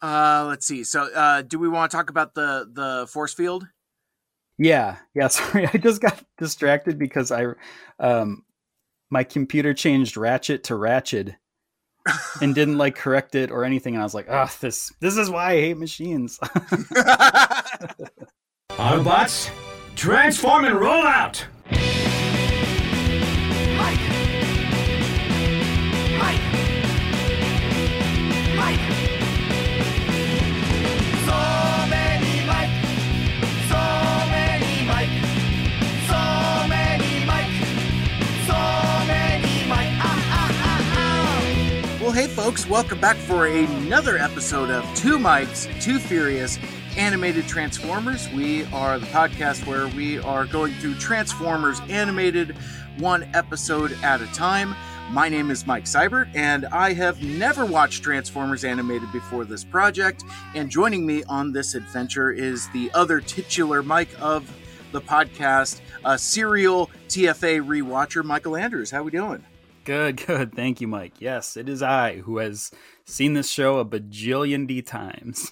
Uh, let's see. So, uh, do we want to talk about the the force field? Yeah, yeah. Sorry, I just got distracted because I, um, my computer changed Ratchet to Ratchet, and didn't like correct it or anything. And I was like, oh, this this is why I hate machines. Autobots, transform and roll out! Folks, welcome back for another episode of Two Mikes, Two Furious Animated Transformers. We are the podcast where we are going through Transformers animated one episode at a time. My name is Mike Seibert, and I have never watched Transformers animated before this project. And joining me on this adventure is the other titular Mike of the podcast, a serial TFA rewatcher, Mikel Andrews. How we doing? Good, good. Thank you, Mike. Yes, it is I who has seen this show a bajillion d times.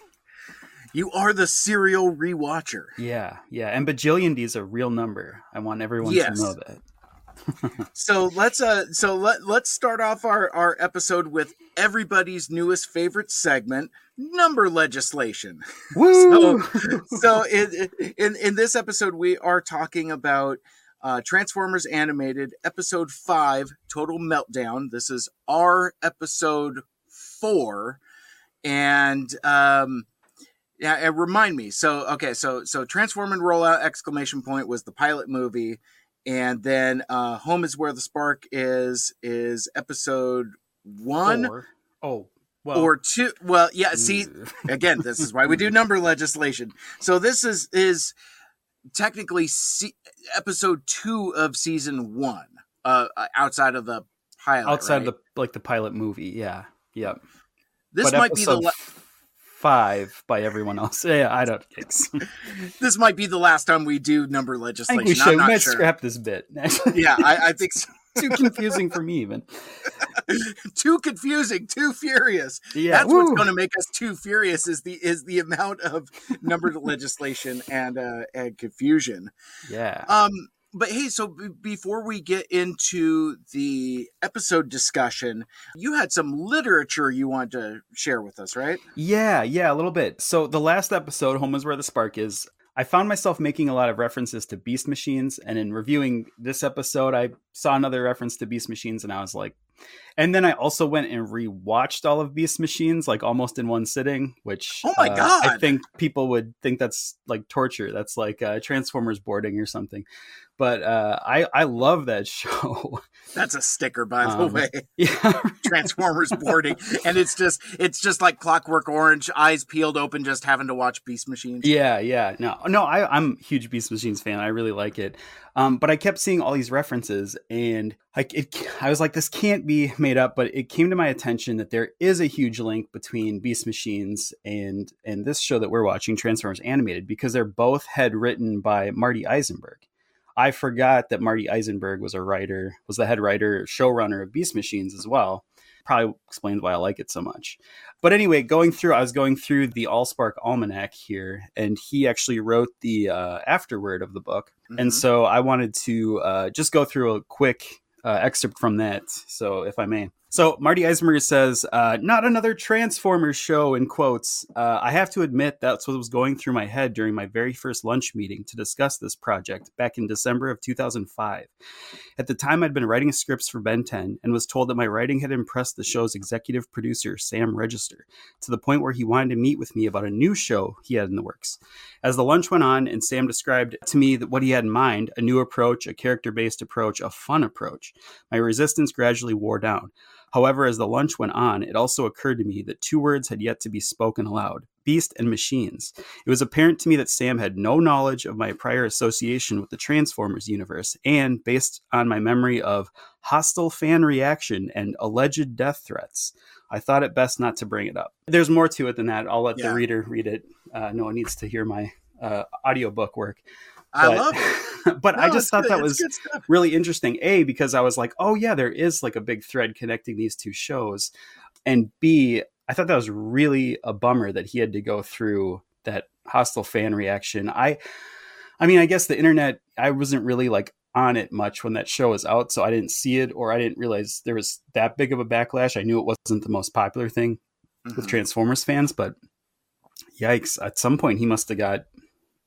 You are the serial rewatcher. Yeah, yeah. And bajillion d is a real number. I want everyone Yes. to know that. So let's uh so let let's start off our our episode with everybody's newest favorite segment, number legislation. Woo! So in in in this episode we are talking about uh, Transformers Animated Episode Five, Total Meltdown. This is our episode four, and um, yeah, and remind me. So okay, so so Transform and Rollout exclamation point was the pilot movie, and then uh, Home is where the spark is is episode one Four. Oh, well. or two. Well, yeah. See, again, this is why we do number legislation. So this is is technically se- episode two of season one, uh, outside of the pilot. outside right? of the like the pilot movie. Yeah, yep. this But might be the la- five by everyone else. Yeah, I don't. This might be the last time we do number I legislation. think we should. We might sure. scrap this bit. Yeah, I, I think so. Too confusing for me even. too confusing, too furious. Yeah, That's what's going to make us too furious is the is the amount of numbered legislation and uh, and confusion. Yeah. Um, but hey, so b- before we get into the episode discussion, you had some literature you wanted to share with us, right? Yeah, yeah, a little bit. So the last episode, Home is Where the Spark Is, I found myself making a lot of references to Beast Machines, and in reviewing this episode, I saw another reference to Beast Machines, and I was like, and then I also went and rewatched all of Beast Machines, like almost in one sitting, which Oh my uh, I think people would think that's like torture. That's like uh, Transformers boarding or something. But uh, I I love that show. That's a sticker, by the Um, way. yeah, Transformers boarding, and it's just it's just like Clockwork Orange, eyes peeled open, just having to watch Beast Machines. Yeah, yeah. No, no, I, I'm a huge Beast Machines fan. I really like it. Um, but I kept seeing all these references and like it I was like, this can't be made up, but it came to my attention that there is a huge link between Beast Machines and and this show that we're watching, Transformers Animated, because they're both head written by Marty Isenberg. I forgot that Marty Isenberg was a writer, was the head writer, showrunner of Beast Machines as well. Probably explains why I like it so much. But anyway, going through, I was going through the Allspark Almanac here, and he actually wrote the uh, afterword of the book. And Mhm. so I wanted to uh, just go through a quick uh, excerpt from that. So, if I may. So, Marty Isenberg says, uh, Not another Transformers show, in quotes. Uh, I have to admit, that's what was going through my head during my very first lunch meeting to discuss this project back in December of 2005. At the time, I'd been writing scripts for Ben 10 and was told that my writing had impressed the show's executive producer, Sam Register, to the point where he wanted to meet with me about a new show he had in the works. As the lunch went on and Sam described to me that what he had in mind a new approach, a character based approach, a fun approach my resistance gradually wore down. However, as the lunch went on, it also occurred to me that two words had yet to be spoken aloud beast and machines. It was apparent to me that Sam had no knowledge of my prior association with the Transformers universe, and based on my memory of hostile fan reaction and alleged death threats, I thought it best not to bring it up. There's more to it than that. I'll let Yeah. the reader read it. Uh, no one needs to hear my uh, audiobook work. I But- love it. but I just thought good- that it's was really interesting. A because I was like, oh yeah, there is like a big thread connecting these two shows, and B, I thought that was really a bummer that he had to go through that hostile fan reaction. I I mean, I guess the internet I wasn't really like on it much when that show was out, so I didn't see it or I didn't realize there was that big of a backlash. I knew it wasn't the most popular thing with Mhm. Transformers fans, but yikes, at some point he must have got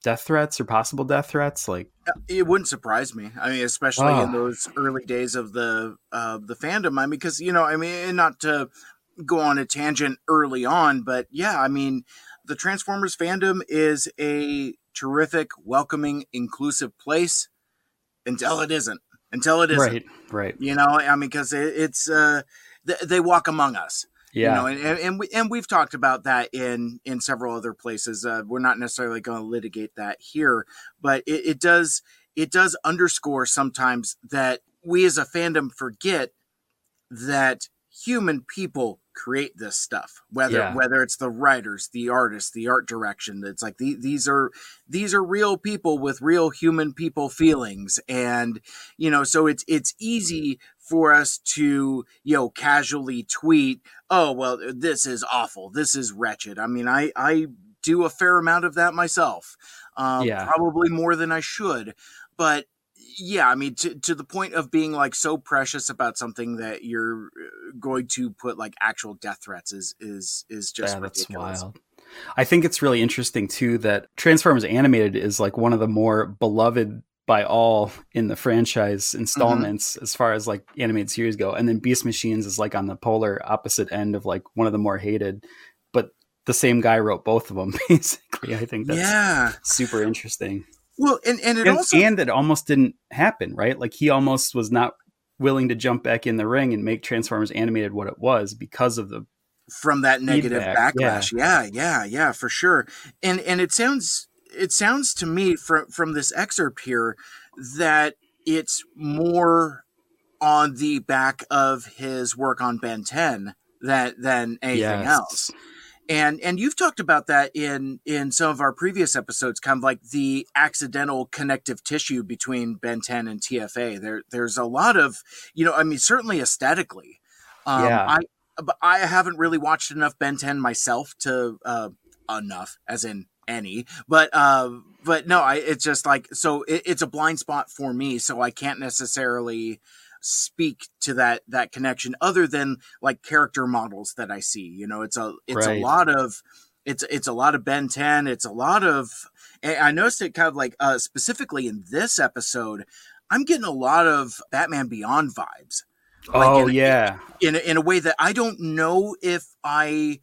death threats or possible death threats like It wouldn't surprise me. I mean, especially in Ah. those early days of the uh, the fandom. I mean, because you know, I mean, and not to go on a tangent early on, but yeah, I mean, the Transformers fandom is a terrific, welcoming, inclusive place until it isn't. Until it isn't. right, right. You know, I mean, because it, it's uh, th- they walk among us. Yeah. You know, and, and, we, and we've talked about that in in several other places. Uh, we're not necessarily going to litigate that here, but it, it does it does underscore sometimes that we as a fandom forget that human people create this stuff whether Yeah. whether it's the writers the artists the art direction it's like the, these are these are real people with real human people feelings and you know so it's it's easy for us to you know casually tweet oh well this is awful this is wretched i mean i i do a fair amount of that myself um Yeah. probably more than i should but yeah i mean to, to the point of being like so precious about something that you're uh, going to put like actual death threats is is is just yeah, that's ridiculous wild. I think it's really interesting too that Transformers Animated is like one of the more beloved by all in the franchise installments as far as like animated series go. And then Beast Machines is like on the polar opposite end of like one of the more hated, but the same guy wrote both of them basically. I think that's yeah super interesting. Well and and it And, also and it almost didn't happen, right? Like he almost was not willing to jump back in the ring and make Transformers Animated what it was because of the from that negative Feedback, yeah. backlash. Yeah. yeah, yeah, for sure. And and it sounds it sounds to me from from this excerpt here that it's more on the back of his work on Ben 10 than than anything Yes. else. And and you've talked about that in in some of our previous episodes, kind of like the accidental connective tissue between Ben 10 and TFA. There there's a lot of, you know, I mean, certainly aesthetically. Um, Yeah. I but I haven't really watched enough Ben 10 myself to uh enough as in any but uh but no I it's just like so it, it's a blind spot for me so I can't necessarily speak to that that connection other than like character models that I see you know it's a it's Right. a lot of it's it's a lot of Ben 10 it's a lot of I noticed it kind of like uh specifically in this episode I'm getting a lot of Batman Beyond vibes Like, Oh in- yeah. in a, in a way that I don't know if I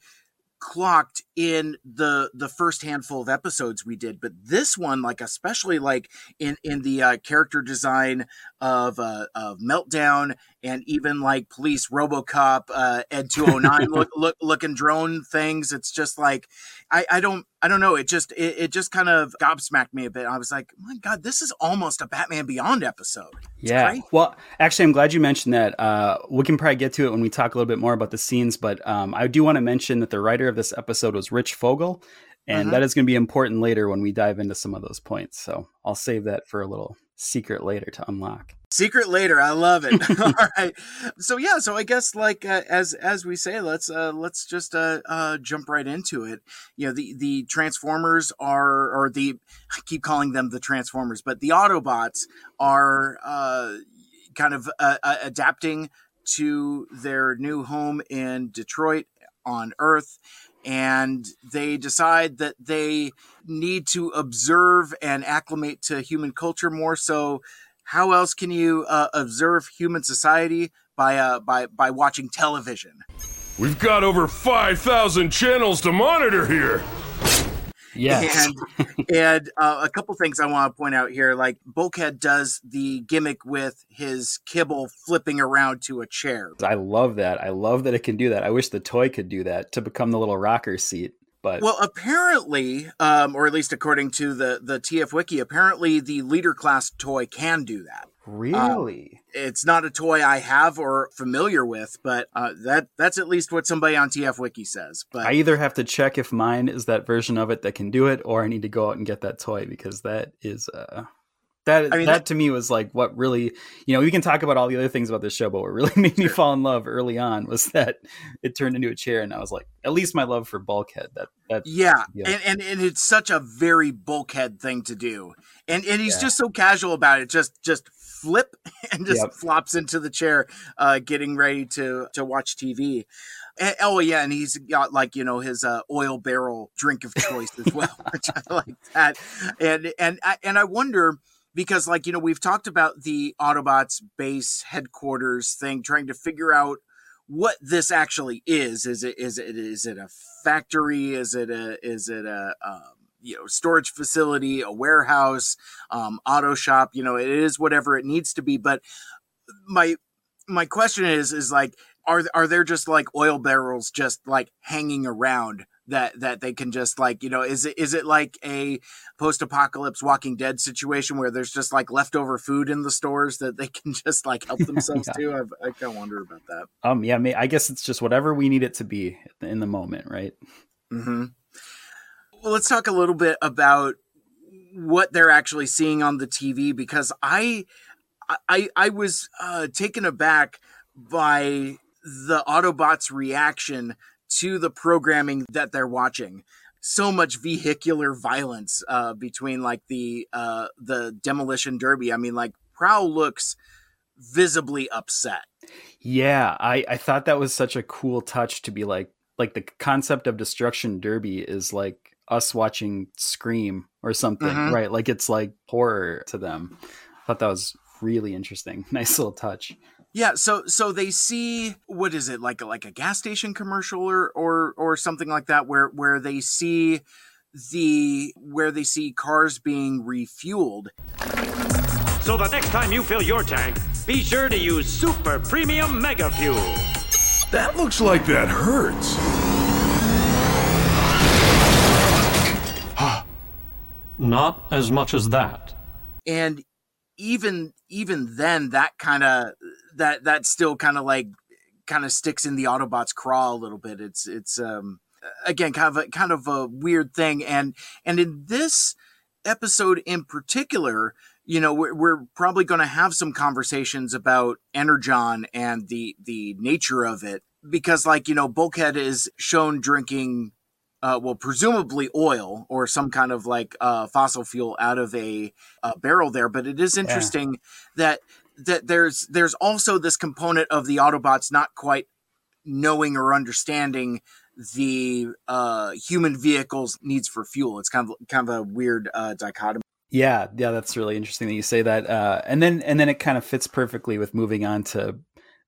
clocked in the the first handful of episodes we did but this one like especially like in in the uh, character design of uh of meltdown and even like police robocop uh ed 209 look, look looking drone things it's just like i i don't i don't know it just it, it just kind of gobsmacked me a bit i was like my god this is almost a batman beyond episode It's Yeah. Well, actually, I'm glad you mentioned that. Uh, we can probably get to it when we talk a little bit more about the scenes, but um, I do want to mention that the writer of this episode was Rich Fogel, and Mhm. that is going to be important later when we dive into some of those points. So I'll save that for a little secret later to unlock. secret later i love it. All right. So yeah so i guess like uh, as as we say let's uh let's just uh uh jump right into it. You know the the transformers are or the i keep calling them the transformers but the autobots are uh kind of uh, uh, adapting to their new home in detroit on earth and they decide that they need to observe and acclimate to human culture more so how else can you uh, observe human society by uh, by by watching television? We've got over 5,000 channels to monitor here. Yes. And and uh, a couple things I want to point out here, like Bulkhead does the gimmick with his kibble flipping around to a chair. I love that. I love that it can do that. I wish the toy could do that to become the little rocker seat. But Well, apparently, um, or at least according to the the TF Wiki, apparently the leader class toy can do that. Really, It's not a toy I have or familiar with, but uh, that that's at least what somebody on TF Wiki says. But I either have to check if mine is that version of it that can do it, or I need to go out and get that toy because that is uh that I mean, that to me was like what really you know we can talk about all the other things about this show but what really made me fall in love early on was that it turned into a chair and i was like at least my love for bulkhead that that Yeah, Yeah. And, and and it's such a very bulkhead thing to do, and and he's Yeah. just so casual about it. Just just flip and just Yep. flops into the chair, uh, getting ready to to watch TV. And, oh yeah, and he's got like you know his uh, oil barrel drink of choice as well, which I like that. And and I, and I wonder because like you know we've talked about the Autobots base headquarters thing, trying to figure out what this actually is. Is it is it is it a factory? Is it a is it a um, you know storage facility, a warehouse, um, auto shop? You know, it is whatever it needs to be. But my my question is is like are are there just like oil barrels just like hanging around that that they can just like you know is it is it like a post-apocalypse walking dead situation where there's just like leftover food in the stores that they can just like help themselves Yeah. to I've, i kind of wonder about that um yeah may, i guess it's just whatever we need it to be in the moment right hmm Well, let's talk a little bit about what they're actually seeing on the TV because I, I, I was uh, taken aback by the Autobots' reaction to the programming that they're watching. So much vehicular violence uh, between like the uh, the demolition derby. I mean, like Prowl looks visibly upset. Yeah, I I thought that was such a cool touch to be like like the concept of destruction derby is like us watching Scream or something, Mhm. right? Like it's like horror to them. I thought that was really interesting. Nice little touch. Yeah, so so they see what is it like a, like a gas station commercial or or or something like that where where they see the where they see cars being refueled. So the next time you fill your tank, be sure to use Super Premium Mega Fuel. That looks like that hurts. Not as much as that. and even even then that kind of that that still kind of like kind of sticks in the autobots craw a little bit it's it's um again kind of a kind of a weird thing and and in this episode in particular you know we're, we're probably going to have some conversations about energon and the the nature of it because like you know bulkhead is shown drinking uh, well, presumably oil or some kind of like uh, fossil fuel out of a, a barrel there. But it is interesting that that there's there's also this component of the Autobots not quite knowing or understanding the uh, human vehicles needs for fuel. It's kind of kind of a weird uh, dichotomy. Yeah, yeah, that's really interesting that you say that. Uh, and then and then it kind of fits perfectly with moving on to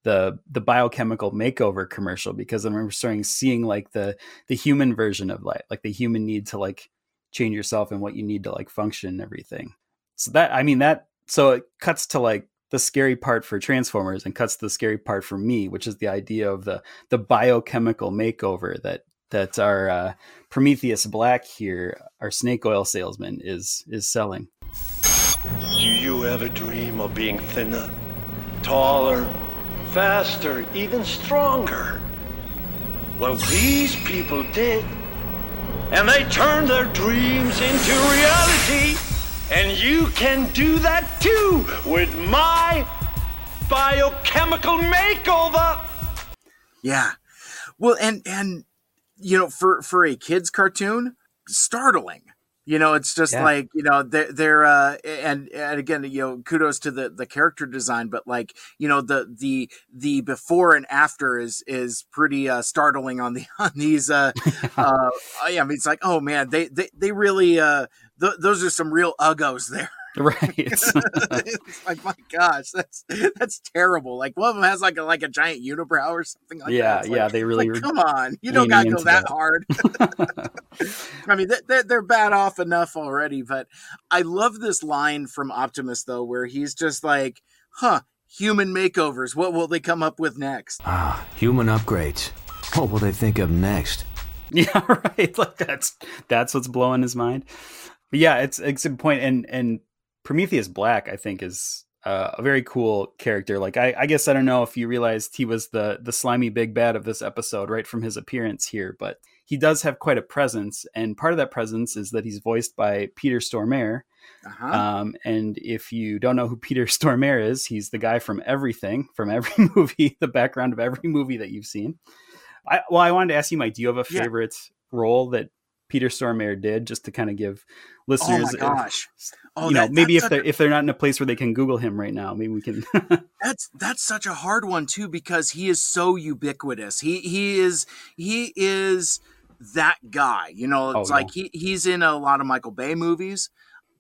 the the biochemical makeover commercial because I remember starting seeing like the the human version of like like the human need to like change yourself and what you need to like function and everything. So that I mean that so it cuts to like the scary part for Transformers and cuts the scary part for me, which is the idea of the the biochemical makeover that that our uh, Prometheus Black here, our snake oil salesman, is is selling. Do you ever dream of being thinner, taller, faster, even stronger? Well, these people did. And they turned their dreams into reality. And you can do that too with my biochemical makeover. Yeah. Well, and and you know, for for a kids cartoon, startling. You know, it's just Yeah. like you know they're they're uh, and and again, you know, kudos to the the character design, but like you know the the the before and after is is pretty uh, startling on the on these. Uh, uh, yeah, I mean, it's like oh man, they they they really uh, th- those are some real uggos there. Right. it's like my gosh, that's that's terrible. Like one of them has like a like a giant unibrow or something like yeah, that. It's like- yeah, they really like, come on, you don't gotta go that, that. hard. I mean, they- they're, they're bad off enough already, but I love this line from Optimus though, where he's just like, "Huh, human makeovers. What will they come up with next?" Ah, human upgrades. What will they think of next? Yeah, right. Like that's that's what's blowing his mind. But yeah, it's it's a. And and Prometheus Black, I think, is uh, a very cool character. Like I, I guess I don't know if you realized he was the the slimy big bad of this episode right from his appearance here, but he does have quite a presence, and part of that presence is that he's voiced by Peter Stormare. Uh-huh. Um, and if you don't know who Peter Stormare is, he's the guy from everything, from every movie, the background of every movie that you've seen. I, well, I wanted to ask you, Mike, do you have a Yeah. favorite role that Peter Stormare did, just to kind of give listeners. oh my gosh. Oh, you know, maybe if they're if they're not in a place where they can Google him right now, maybe we can. that's that's such a hard one too because he is so ubiquitous. He he is he is that guy. You know, oh, it's Oh, like he he's in a lot of Michael Bay movies.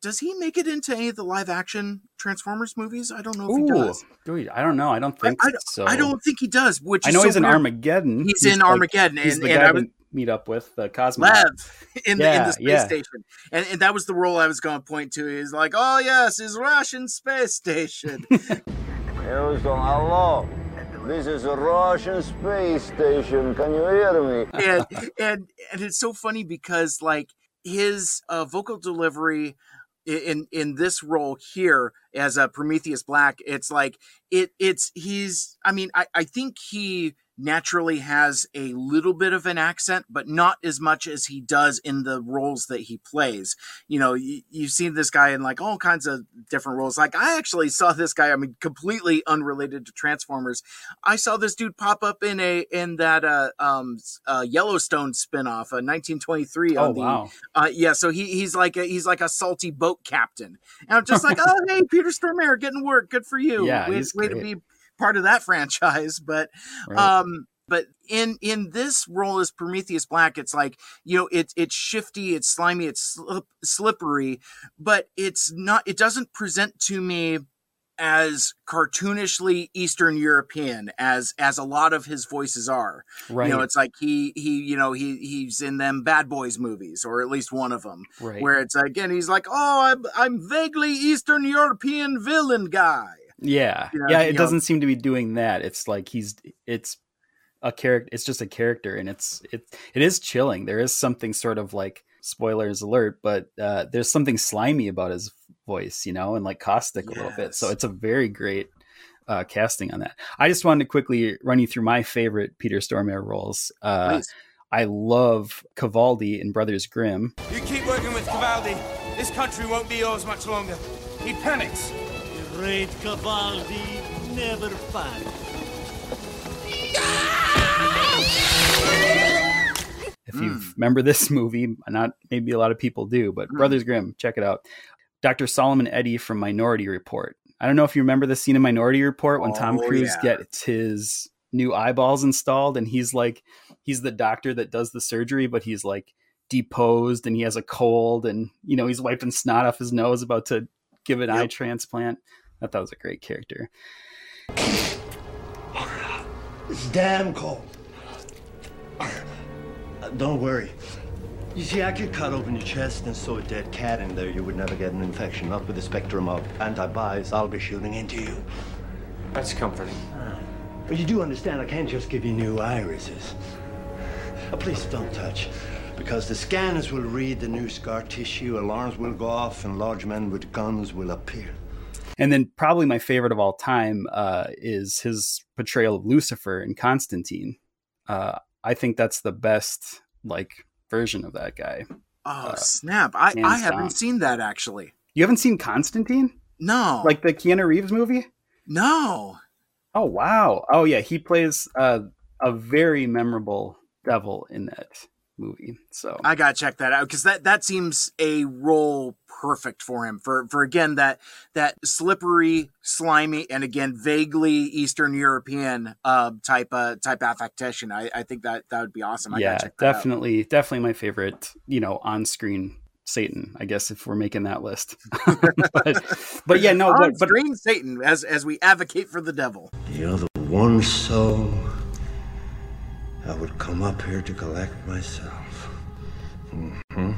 Does he make it into any of the live action Transformers movies? I don't know if he does. dude, I don't know. I don't think I, so. I don't think he does. Which I know so he's in. Armageddon. He's in like- Armageddon, he's and- and I was- meet up with the cosmonauts. Lev in the, in the space yeah. station, and, and that was the role I was going to point to. He's like, "Oh yes, his Russian space station." Hello. This is a Russian space station. Can you hear me? and and and it's so funny because like his uh, vocal delivery in in this role here as a Prometheus Black, it's like it it's he's. I mean, I I think he naturally has a little bit of an accent, but not as much as he does in the roles that he plays. You know, you, you've seen this guy in like all kinds of different roles. Like I actually saw this guy. I mean, completely unrelated to Transformers. I saw this dude pop up in a in that uh um uh, Yellowstone spinoff, uh, 1923 on Oh the wow! uh yeah, so he he's like a he's like a salty boat captain. And I'm just like, "Oh, hey, Peter Stormare getting work. Good for you. Yeah, way, he's way to be part of that franchise." But Right. um but in in this role as Prometheus Black, it's like you know it's it's shifty, it's slimy, it's slip, slippery, but it's not. It doesn't present to me as cartoonishly Eastern European as as a lot of his voices are. right, You know, it's like he he you know he he's in them Bad Boys movies or at least one of them right. where it's again he's like oh I'm I'm vaguely Eastern European villain guy. Yeah, you know, yeah. It know- doesn't seem to be doing that. It's like he's it's a character. It's just a character, and it's it it is chilling. There is something sort of like spoilers alert, but uh, there's something slimy about his voice, you know, and like caustic a little bit. So it's a very great uh, casting on that. I just wanted to quickly run you through my favorite Peter Stormare roles. Uh, Please. I love Cavaldi in Brothers Grimm. You keep working with Cavaldi. This country won't be yours much longer. He panics. Great Cavaldi never fails. If you hmm. remember this movie, not maybe a lot of people do, but hmm. Brothers Grimm, check it out. Dr. Solomon Eddie from Minority Report. I don't know if you remember the scene in Minority Report when Tom Oh, Cruise yeah. gets his new eyeballs installed and he's like he's the doctor that does the surgery, but he's like deposed and he has a cold and you know he's wiping snot off his nose about to give an eye transplant. I thought it was a great character. It's damn cold. Don't worry. You see, I could cut open your chest and sew a dead cat in there. You would never get an infection. Not with the spectrum of antibodies I'll be shooting into you. That's comforting. But you do understand I can't just give you new irises. Uh, please don't touch. Because the scanners will read the new scar tissue, alarms will go off, and large men with guns will appear. And then probably my favorite of all time uh, is his portrayal of Lucifer in Constantine. Uh, I think that's the best like version of that guy. Oh snap! I I haven't down. seen that actually. You haven't seen Constantine? No, Like the Keanu Reeves movie? no. Oh wow. Oh yeah, he plays uh, a very memorable devil in that movie. So I gotta check that out because that that seems a role perfect for him for for again that that slippery, slimy, and again vaguely Eastern European uh, type uh, type affectation. I, I think that that would be awesome. I yeah, gotta check that out. definitely, definitely my favorite. You know, on screen Satan. I guess if we're making that list. but, but yeah, no, On but, but screen Satan as as we advocate for the devil. You're the one soul I would come up here to collect myself. hmm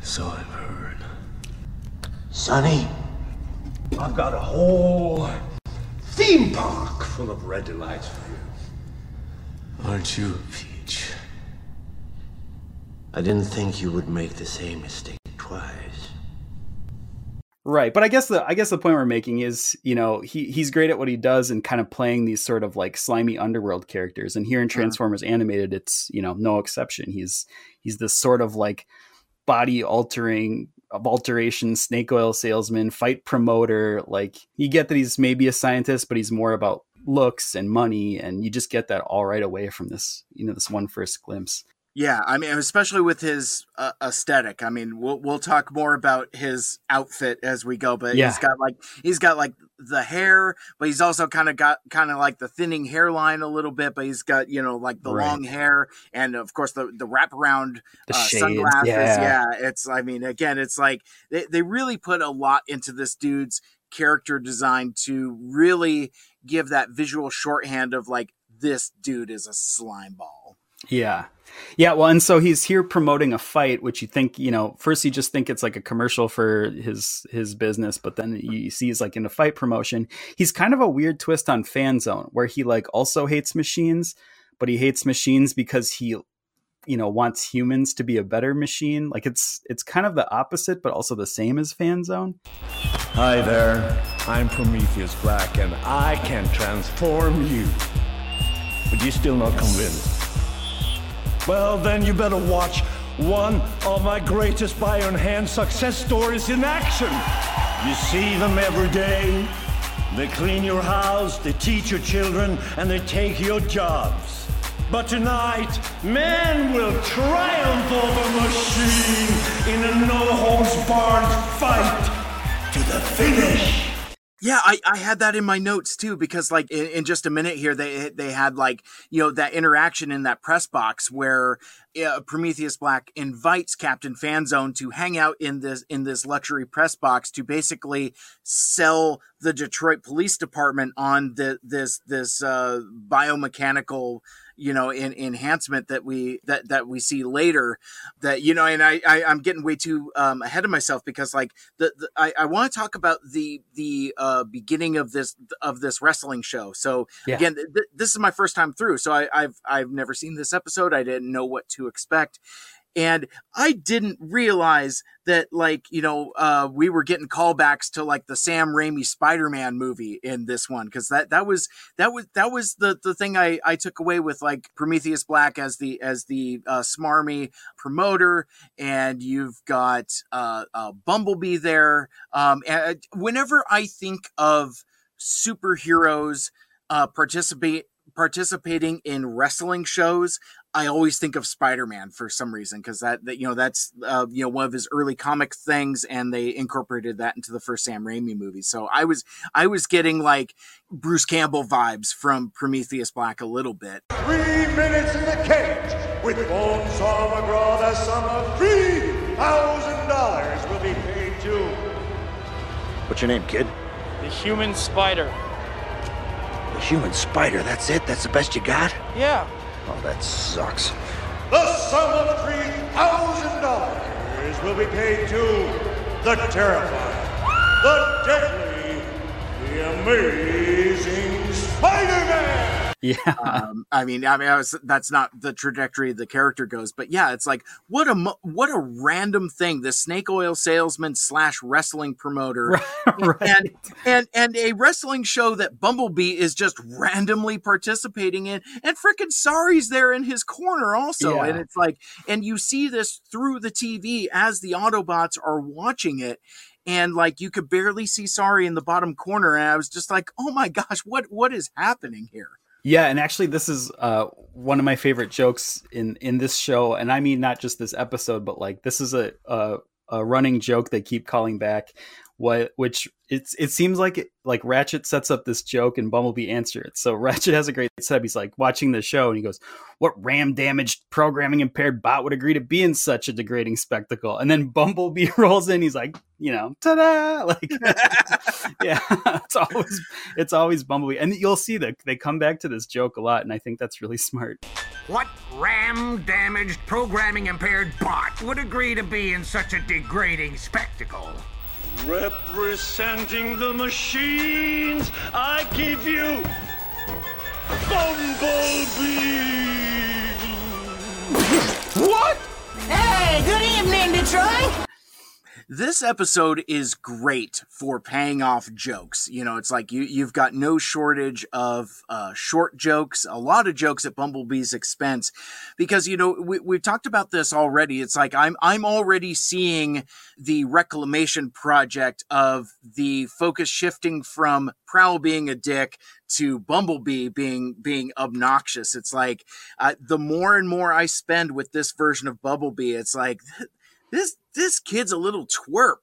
So I've heard. Sonny, I've got a whole theme park full of red delights for you. Aren't you, a Peach? I didn't think you would make the same mistake twice. Right, but I guess the I guess the point we're making is, you know, he he's great at what he does and kind of playing these sort of like slimy underworld characters. And here in mm-hmm. Transformers Animated, it's you know no exception. He's he's this sort of like body altering of alteration snake oil salesman, fight promoter. Like you get that he's maybe a scientist, but he's more about looks and money, and you just get that all right away from this you know this one first glimpse. Yeah, I mean, especially with his uh, aesthetic. I mean, we'll we'll talk more about his outfit as we go, but Yeah. he's got like he's got like the hair, but he's also kind of got kind of like the thinning hairline a little bit, but he's got you know like the Right. long hair and of course the the wraparound The uh, shades, sunglasses. yeah. it's I mean, again, it's like they they really put a lot into this dude's character design to really give that visual shorthand of like this dude is a slime ball. Yeah. Yeah, well, and so he's here promoting a fight, which you think, you know, first you just think it's like a commercial for his his business, but then you see he's like in a fight promotion. He's kind of a weird twist on Fanzone, where he like also hates machines, but he hates machines because he, you know, wants humans to be a better machine. Like it's it's kind of the opposite, but also the same as Fanzone. Hi there, I'm Prometheus Black and I can transform you. But you're still not convinced? Well, then you better watch one of my greatest bio-enhanced success stories in action. You see them every day. They clean your house, they teach your children, and they take your jobs. But tonight, man will triumph over machine in a no-holds-barred fight to the finish. Yeah, I, I had that in my notes too because like in, in just a minute here they they had like you know that interaction in that press box where uh, Prometheus Black invites Captain Fanzone to hang out in this in this luxury press box to basically sell the Detroit Police Department on the this this uh, biomechanical you know in, enhancement that we that that we see later that you know and I, I i'm getting way too um ahead of myself because like the, the i i want to talk about the the uh beginning of this of this wrestling show. So Yeah. again th- this is my first time through so i i've i've never seen this episode. I didn't know what to expect and I didn't realize that, like, you know, uh, we were getting callbacks to like the Sam Raimi Spider-Man movie in this one because that that was that was that was the the thing I I took away with like Prometheus Black as the as the uh, smarmy promoter, and you've got uh, uh, Bumblebee there. Um, and whenever I think of superheroes uh, participate participating in wrestling shows I always think of Spider-Man for some reason because that, that you know that's uh, you know one of his early comic things, and they incorporated that into the first Sam Raimi movie. So I was I was getting like Bruce Campbell vibes from Prometheus Black a little bit. Three minutes in the cage with Bonesaw McGraw. The sum of three thousand dollars will be paid to. What's your name, kid? The human spider. The human spider. That's it? That's the best you got? Yeah. Oh, that sucks. The sum of three thousand dollars will be paid to the terrifying, the deadly, the amazing Spider-Man. Yeah. um, I mean, I mean, I was, that's not the trajectory the character goes, but yeah, it's like what a what a random thing. The snake oil salesman slash wrestling promoter, and and and a wrestling show that Bumblebee is just randomly participating in, and frickin' Sari's there in his corner also, Yeah. and it's like, and you see this through the TV as the Autobots are watching it. And like you could barely see Sari in the bottom corner, and I was just like, "Oh my gosh, what what is happening here?" Yeah, and actually, this is uh, one of my favorite jokes in in this show, and I mean not just this episode, but like this is a a, a running joke they keep calling back. What which it's it seems like it, like Ratchet sets up this joke and Bumblebee answers it. So Ratchet has a great setup. He's like watching the show and he goes, "What RAM damaged, programming impaired bot would agree to be in such a degrading spectacle?" And then Bumblebee rolls in. He's like, you know, ta-da! Like, yeah, it's always it's always Bumblebee, and you'll see that they come back to this joke a lot, and I think that's really smart. What RAM damaged, programming impaired bot would agree to be in such a degrading spectacle? Representing the machines, I give you Bumblebee. What? Hey, good evening, Detroit! This episode is great for paying off jokes. You know, it's like you you've got no shortage of uh, short jokes, a lot of jokes at Bumblebee's expense, because you know we we've talked about this already. It's like I'm I'm already seeing the reclamation project of the focus shifting from Prowl being a dick to Bumblebee being being obnoxious. It's like uh, the more and more I spend with this version of Bumblebee, it's like this this kid's a little twerp.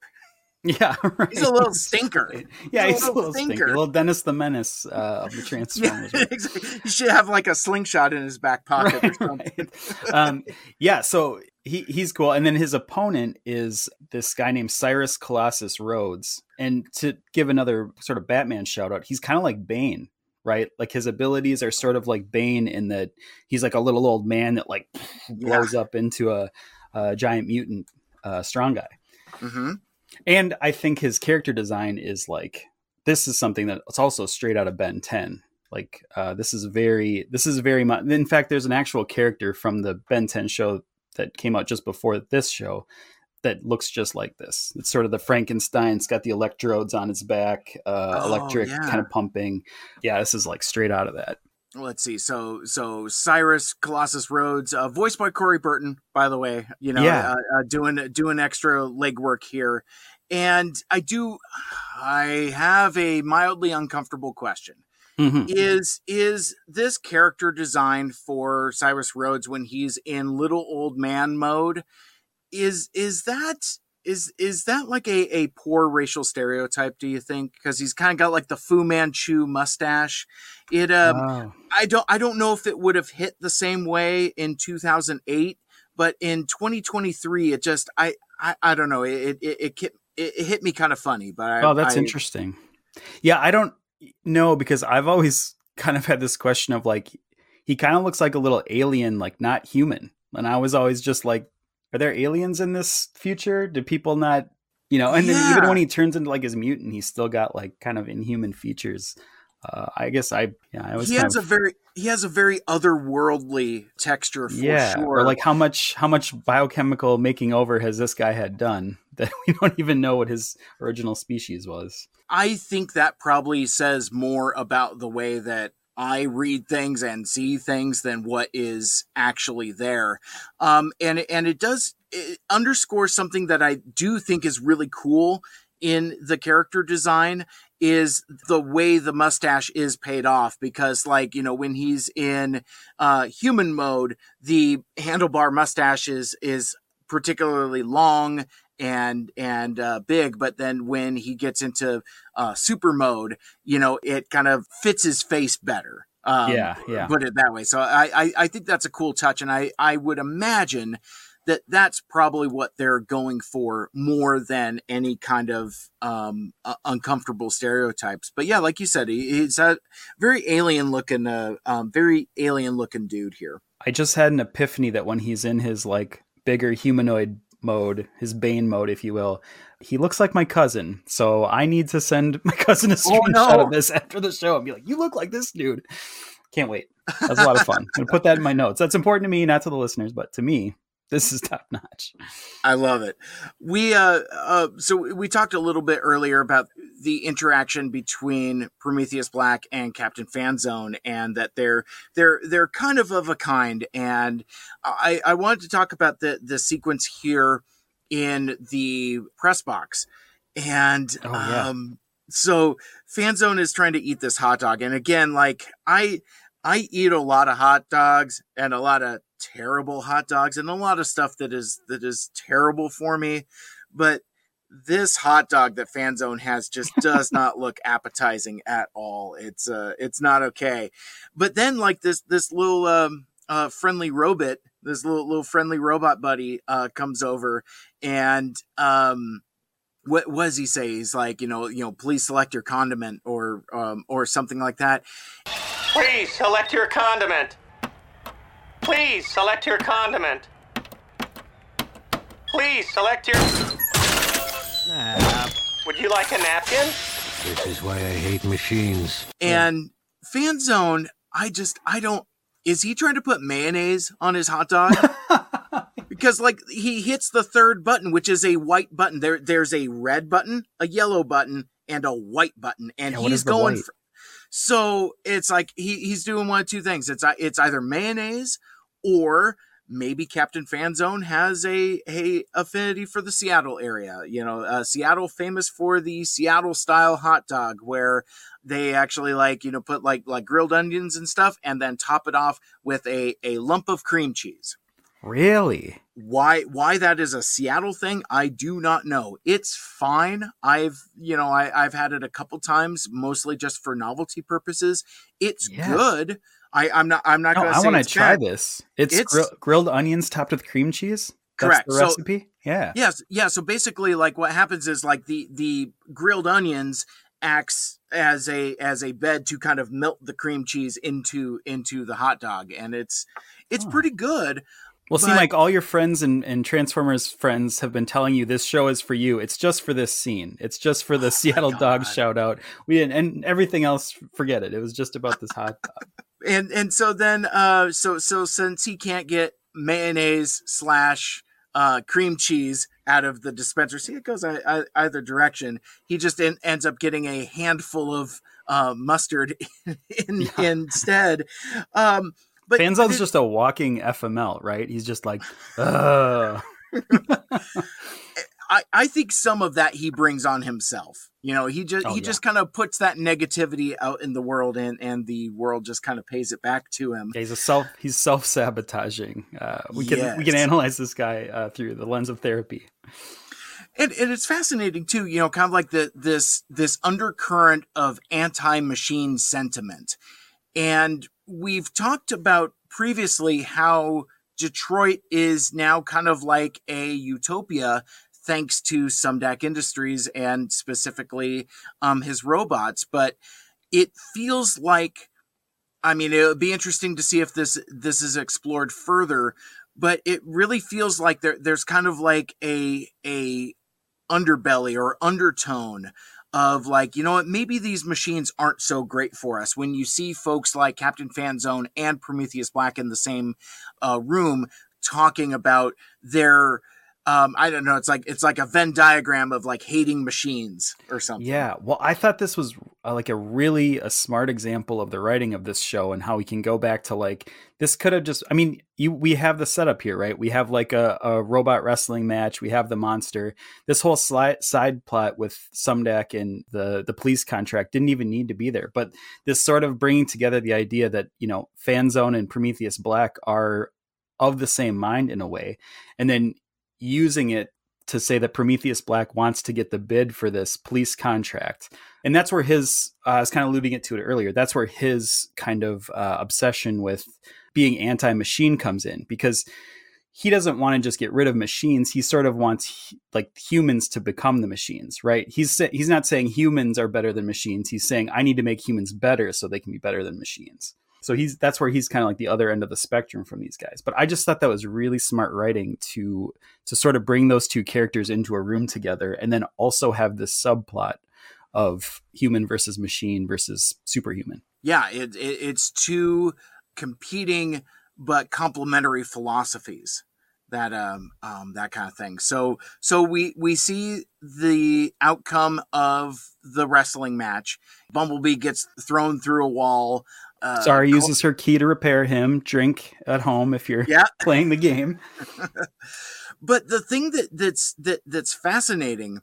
Yeah, right. he's a little stinker. Yeah, he's, a little, stinker. A little Dennis the Menace uh, of the Transformers. Yeah, exactly. He should have like a slingshot in his back pocket right, or something. Right. um, yeah, so he he's cool, and then his opponent is this guy named Cyrus Colossus Rhodes. And to give another sort of Batman shout out, he's kind of like Bane right? Like his abilities are sort of like Bane in that he's like a little old man that like blows yeah. up into a, a, giant mutant uh, strong guy. Mm-hmm. And I think his character design is like this is something that it's also straight out of Ben 10. Like uh, this is very this is very much. In fact, there's an actual character from the Ben 10 show that came out just before this show that looks just like this. It's sort of the Frankenstein. It's got the electrodes on its back, uh, oh, electric yeah. kind of pumping. Yeah, this is like straight out of that. Let's see. So, so Cyrus Colossus Rhodes, uh, voiced by Corey Burton, by the way. You know, yeah. uh, uh, doing doing extra legwork here, and I do. I have a mildly uncomfortable question. Mm-hmm. Is is this character designed for Cyrus Rhodes when he's in little old man mode? is is that is is that like a, a poor racial stereotype do you think? Because he's kind of got like the fu manchu mustache. It um wow. i don't i don't know if it would have hit the same way in 2008 but in 2023 it just i i, I don't know. It it, it, it, it hit me kind of funny but I, oh that's I, interesting. Yeah i don't know because i've always kind of had this question of like he kind of looks like a little alien like not human. And i was always just like are there aliens in this future? Do people not, you know? And yeah. then even when he turns into like his mutant, he's still got like kind of inhuman features. Uh, I guess I, yeah, I was. He has of, a very, he has a very otherworldly texture. yeah, sure. or like how much, how much biochemical making over has this guy had done that we don't even know what his original species was. I think that probably says more about the way that I read things and see things than what is actually there. Um, and and it does it underscore something that I do think is really cool in the character design is the way the mustache is paid off because like you know when he's in uh human mode the handlebar mustache is is particularly long and and uh, big but then when he gets into uh, super mode you know it kind of fits his face better um, yeah yeah put it that way so I, I i think that's a cool touch and i i would imagine that that's probably what they're going for more than any kind of um, uh, uncomfortable stereotypes. But yeah, like you said, he, he's a very alien looking, uh, um, very alien looking dude here. I just had an epiphany that when he's in his like bigger humanoid mode, his Bane mode, if you will. He looks like my cousin, so I need to send my cousin a screenshot oh, no. of this after the show and be like, "You look like this dude." Can't wait. That's a lot of fun. I'm gonna put that in my notes. That's important to me, not to the listeners, but to me, this is top notch. I love it. We uh, uh so we talked a little bit earlier about the interaction between Prometheus Black and Captain Fanzone and that they're they're they're kind of of a kind and I I wanted to talk about the the sequence here in the press box. And oh, yeah. um so Fanzone is trying to eat this hot dog and again like I I eat a lot of hot dogs and a lot of terrible hot dogs and a lot of stuff that is that is terrible for me but this hot dog that fanzone has just does not look appetizing at all it's uh it's not okay but then like this this little um uh friendly robot this little little friendly robot buddy uh comes over and um what, does he say? He's like, you know, you know, please select your condiment or um, or something like that. Please select your condiment. Please select your condiment. Please select your. Would you like a napkin? This is why I hate machines. And Fanzone, I just, I don't. Is he trying to put mayonnaise on his hot dog? because because like he hits the third button, which is a white button. There, there's a red button, a yellow button, and a white button, and Yeah, he's going. white? For, so it's like he he's doing one of two things. It's it's either mayonnaise or maybe Captain Fanzone has a a affinity for the Seattle area. You know, uh, Seattle famous for the Seattle style hot dog where they actually like you know put like like grilled onions and stuff and then top it off with a a lump of cream cheese. Really? Why why that is a Seattle thing, I do not know. It's fine. I've you know I, I've had it a couple times, mostly just for novelty purposes. It's Yeah. good. I, I'm not I'm not No, gonna I say want to it's try bad. this. It's, It's- grill- grilled onions topped with cream cheese. That's Correct. the So- recipe. yeah. Yes, yeah. So basically, like what happens is like the the grilled onions acts as a as a bed to kind of melt the cream cheese into into the hot dog, and it's it's pretty good. Well, see, but- like all your friends and, and Transformers friends have been telling you this show is for you. It's just for this scene. It's just for Oh the Seattle Dog shout out. We didn't, and everything else, forget it. It was just about this hot dog. and and so then uh so so since he can't get mayonnaise slash uh cream cheese out of the dispenser see it goes I, I, either direction he just en- ends up getting a handful of uh mustard in, instead um but Fanzone's just a walking FML, right? He's just like, Ugh. I, I think some of that he brings on himself. You know, he just Oh, he yeah. just kind of puts that negativity out in the world, and and the world just kind of pays it back to him. Yeah, he's a self. He's self sabotaging. Uh, we can we can analyze this guy uh, through the lens of therapy. And, and it's fascinating too, you know, kind of like the this this undercurrent of anti-machine sentiment. And we've talked about previously how Detroit is now kind of like a utopia thanks to Sumdac Industries and specifically um, his robots. But it feels like I mean, it would be interesting to see if this this is explored further. But it really feels like there there's kind of like a a underbelly or undertone of like you know what maybe these machines aren't so great for us. When you see folks like captain fanzone and prometheus black in the same uh, room talking about their um, i don't know it's like it's like a venn diagram of like hating machines or something Yeah, well, I thought this was uh, like a really a smart example of the writing of this show and how we can go back to like this could have just. I mean, you we have the setup here, right? We have like a, a robot wrestling match. We have the monster. This whole sli- side plot with Sumdac and the the police contract didn't even need to be there. But this sort of bringing together the idea that you know Fanzone and Prometheus Black are of the same mind in a way, and then using it to say that Prometheus Black wants to get the bid for this police contract. And that's where his, uh, I was kind of alluding it to it earlier, that's where his kind of uh, obsession with being anti machine comes in because he doesn't want to just get rid of machines. He sort of wants like humans to become the machines, right? He's he's not saying humans are better than machines. He's saying I need to make humans better so they can be better than machines. So he's that's where he's kind of like the other end of the spectrum from these guys. But I just thought that was really smart writing to to sort of bring those two characters into a room together and then also have this subplot of human versus machine versus superhuman. yeah it, it, it's two competing but complementary philosophies that um, um that kind of thing so so we we see the outcome of the wrestling match bumblebee gets thrown through a wall uh, Sari uses her key to repair him. Drink at home if you're Yeah. playing the game. but the thing that that's that that's fascinating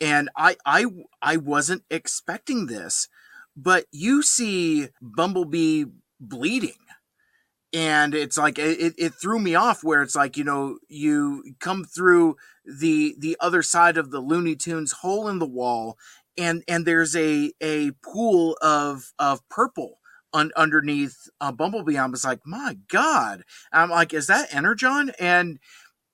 and i i i wasn't expecting this but you see bumblebee bleeding and it's like it, it threw me off where it's like you know you come through the the other side of the looney tunes hole in the wall and and there's a a pool of of purple un, underneath uh, bumblebee i was like my god i'm like is that energon and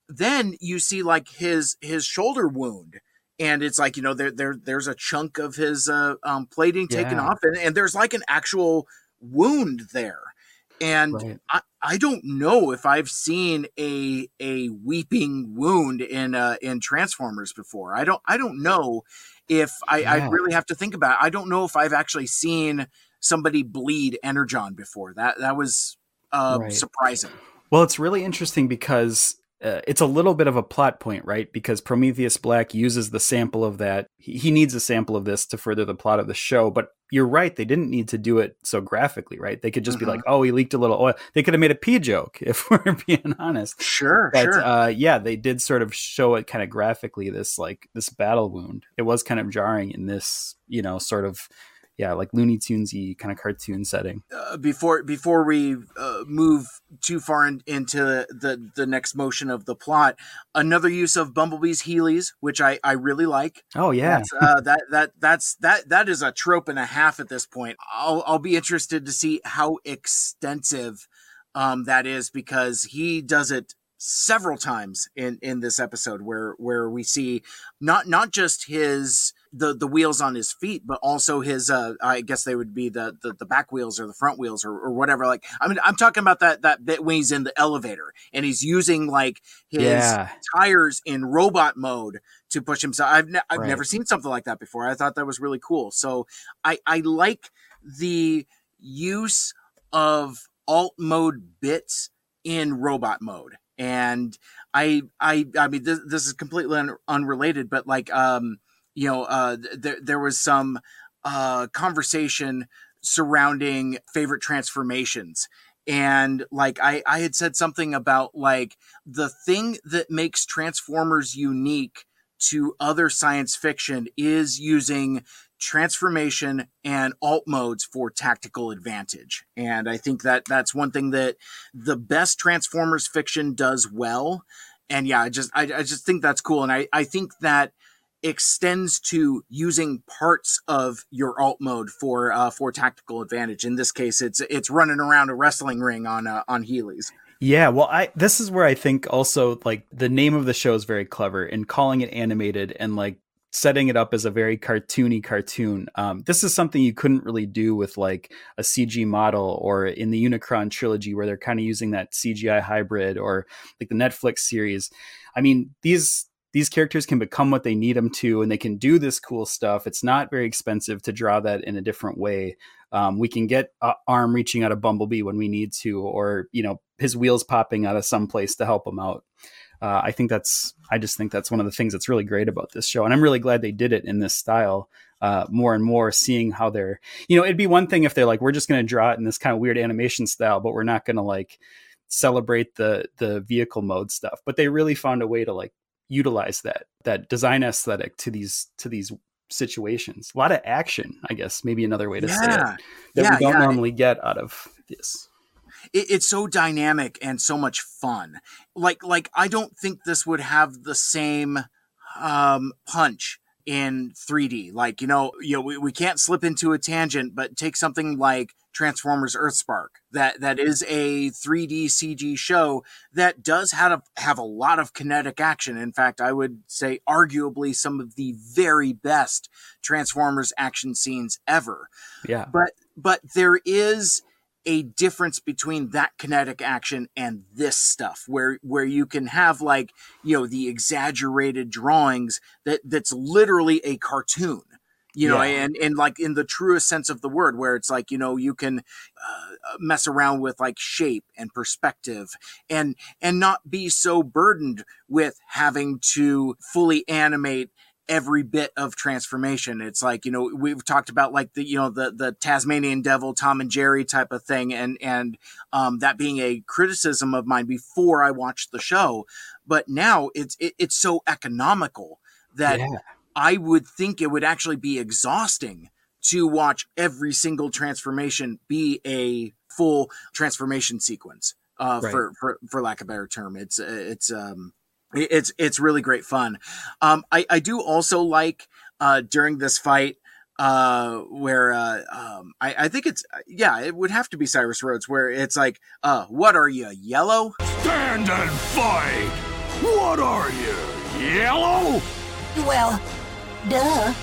then you see like his his shoulder wound and it's like you know there there there's a chunk of his uh, um, plating taken Yeah. off and, and there's like an actual wound there and Right. I, I don't know if I've seen a a weeping wound in uh, in Transformers before. I don't I don't know if I, I really have to think about it. I don't know if I've actually seen somebody bleed Energon before. That that was uh, Right. surprising. Well, it's really interesting because uh, it's a little bit of a plot point, right? Because Prometheus Black uses the sample of that. He, he needs a sample of this to further the plot of the show. But you're right; they didn't need to do it so graphically, right? They could just Mhm. be like, "Oh, he leaked a little oil." They could have made a pee joke, if we're being honest. Sure, But sure. uh, yeah, they did sort of show it kind of graphically. This like this battle wound. It was kind of jarring in this, you know, sort of yeah, like Looney Tunesy kind of cartoon setting. uh, before before we uh, move too far in, into the the next motion of the plot, another use of Bumblebee's Heelys, which I I really like. Oh yeah, That's, uh, that that that's that that is a trope and a half at this point. I'll I'll be interested to see how extensive um, that is because he does it several times in in this episode where where we see not not just his the the wheels on his feet but also his uh i guess they would be the the, the back wheels or the front wheels or, or whatever like i mean i'm talking about that that bit when he's in the elevator and he's using like his Yeah. tires in robot mode to push himself i've, ne- I've Right. never seen something like that before i thought that was really cool so i i like the use of alt mode bits in robot mode and i i i mean this, this is completely un- unrelated but like um you know uh th- there there was some uh conversation surrounding favorite transformations. And like i i had said something about like the thing that makes transformers unique to other science fiction is using transformation and alt modes for tactical advantage. And i think that that's one thing that the best transformers fiction does well. And yeah i just i, I just think that's cool. And i i think that extends to using parts of your alt mode for uh, for tactical advantage. In this case, it's it's running around a wrestling ring on uh, on Heelys. Yeah, well, I this is where I think also like the name of the show is very clever in calling it animated and like setting it up as a very cartoony cartoon. Um, this is something you couldn't really do with like a CG model or in the Unicron trilogy where they're kind of using that CGI hybrid or like the Netflix series. I mean, these these characters can become what they need them to and they can do this cool stuff. It's not very expensive to draw that in a different way. Um, we can get arm reaching out of bumblebee when we need to or you know his wheels popping out of some place to help him out. Uh, i think that's i just think that's one of the things that's really great about this show and i'm really glad they did it in this style uh, more and more seeing how they're you know it'd be one thing if they're like we're just going to draw it in this kind of weird animation style but we're not going to like celebrate the the vehicle mode stuff but they really found a way to like utilize that that design aesthetic to these to these situations. A lot of action, I guess, maybe another way to say it that Yeah, we don't yeah. normally get out of this. It, it's so dynamic and so much fun. Like like I don't think this would have the same um, punch in 3D. Like you know you know we, we can't slip into a tangent, but take something like Transformers Earthspark that that is a 3D CG show that does have a, have a lot of kinetic action. In fact, I would say arguably some of the very best Transformers action scenes ever. Yeah. But but there is a difference between that kinetic action and this stuff where where you can have like you know the exaggerated drawings that that's literally a cartoon you know Yeah. and and like in the truest sense of the word where it's like you know you can uh, mess around with like shape and perspective and and not be so burdened with having to fully animate every bit of transformation it's like you know we've talked about like the you know the the tasmanian devil tom and jerry type of thing and and um that being a criticism of mine before i watched the show but now it's it, it's so economical that Yeah. I would think it would actually be exhausting to watch every single transformation be a full transformation sequence. Uh, Right. for, for for lack of a better term, it's it's um it's it's really great fun. Um, I I do also like uh during this fight uh where uh um I, I think it's yeah it would have to be Cyrus Rhodes where it's like uh what are you yellow Stand and fight! What are you? Yellow? Well, duh.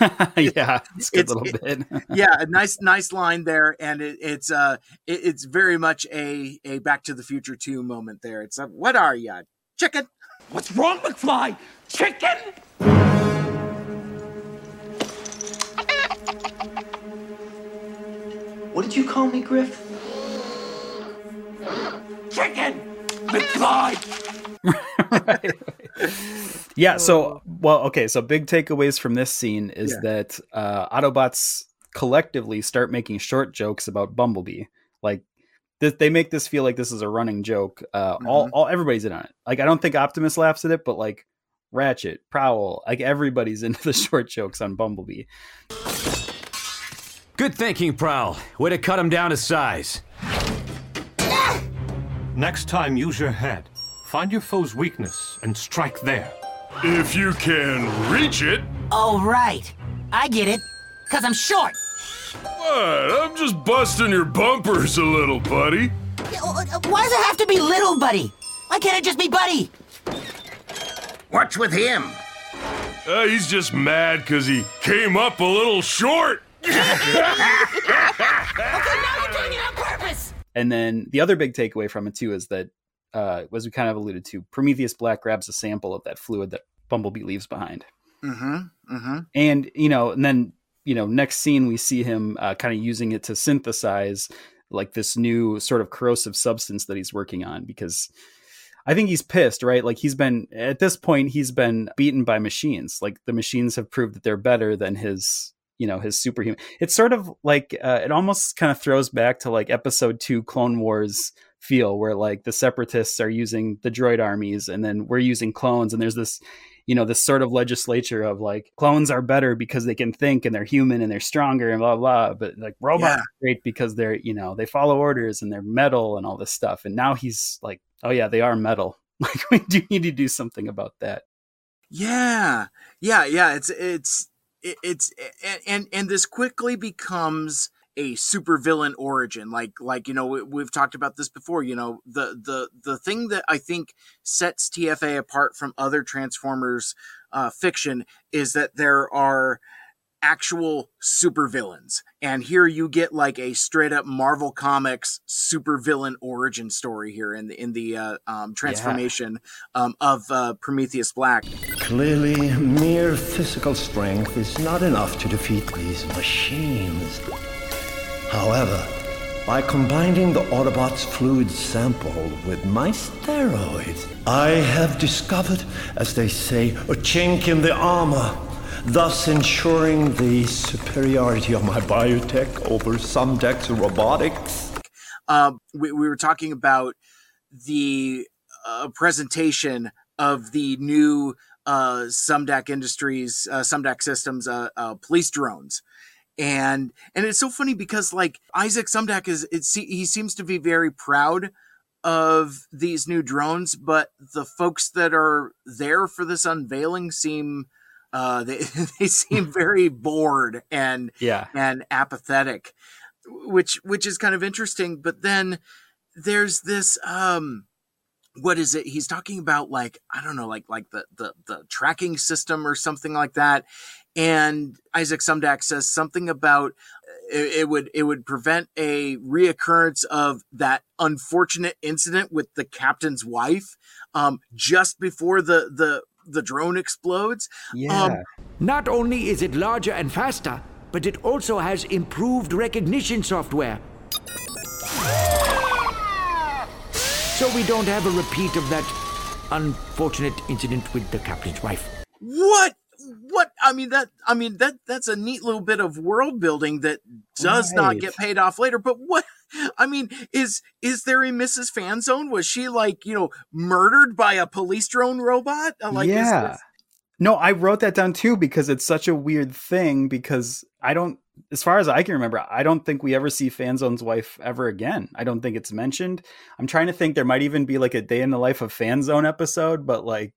yeah, it's a good It's- little it- bit. yeah, a nice nice line there, and it, it's uh it, it's very much a a Back to the Future two moment there. It's a, what are you chicken? What's wrong, McFly? Chicken? What did you call me, Griff? Chicken! McFly! Yeah. So, well, okay. So, big takeaways from this scene is Yeah. that uh, Autobots collectively start making short jokes about Bumblebee. Like, th- they make this feel like this is a running joke. Uh, All, all, everybody's in on it. Like, I don't think Optimus laughs at it, but like Ratchet, Prowl, like everybody's into the short jokes on Bumblebee. Good thinking, Prowl. Way to cut him down to size. Next time, use your head. Find your foe's weakness and strike there. If you can reach it. All right. I get it. Because I'm short. What? I'm just busting your bumpers a little, buddy. Why does it have to be little buddy? Why can't it just be buddy? What's with him? Uh, he's just mad because he came up a little short. Okay, now you're doing it on purpose. And then the other big takeaway from it too is that, uh, as we kind of alluded to, Prometheus Black grabs a sample of that fluid that Bumblebee leaves behind. Mm-hmm. Mm-hmm. and you know and then you know next scene we see him uh, kind of using it to synthesize like this new sort of corrosive substance that he's working on because i think he's pissed right? Like he's been at this point he's been beaten by machines. Like the machines have proved that they're better than his you know his superhuman. It's sort of like uh, it almost kind of throws back to like episode 2 clone wars feel where like the separatists are using the droid armies and then we're using clones and there's this you know this sort of legislature of like clones are better because they can think and they're human and they're stronger and blah blah but like robots Yeah. are great because they're you know they follow orders and they're metal and all this stuff and now he's like oh yeah they are metal like we do need to do something about that Yeah, yeah, yeah. It's it's it's and and, and this quickly becomes a supervillain origin. Like like you know we, we've talked about this before. You know the the the thing that I think sets TFA apart from other Transformers uh, fiction is that there are actual supervillains and here you get like a straight up marvel comics supervillain origin story here in the in the uh, um, transformation um, of uh, prometheus black Clearly, mere physical strength is not enough to defeat these machines. However, by combining the Autobot's fluid sample with my steroids, I have discovered, as they say, a chink in the armor, thus ensuring the superiority of my biotech over Sumdac's robotics. um, we, we were talking about the uh, presentation of the new uh, Sumdac Industries, uh, Sumdac Systems uh, uh, police drones. And and it's so funny because like Isaac Sumdac is it he seems to be very proud of these new drones, but the folks that are there for this unveiling seem uh, they they seem very bored and Yeah. and apathetic, which which is kind of interesting. But then there's this um what is it he's talking about like i don't know like like the the, the tracking system or something like that and isaac sumdac says something about uh, it, it would it would prevent a reoccurrence of that unfortunate incident with the captain's wife um just before the the the drone explodes um, Not only is it larger and faster, but it also has improved recognition software. So we don't have a repeat of that unfortunate incident with the captain's wife. what what i mean that i mean that that's a neat little bit of world building that does not get paid off later but what i mean is is there a mrs fanzone was she like you know murdered by a police drone robot Uh, like yeah. this- No, I wrote that down too because it's such a weird thing because I don't as far as I can remember, I don't think we ever see Fanzone's wife ever again. I don't think it's mentioned. I'm trying to think there might even be like a day in the life of Fanzone episode, but like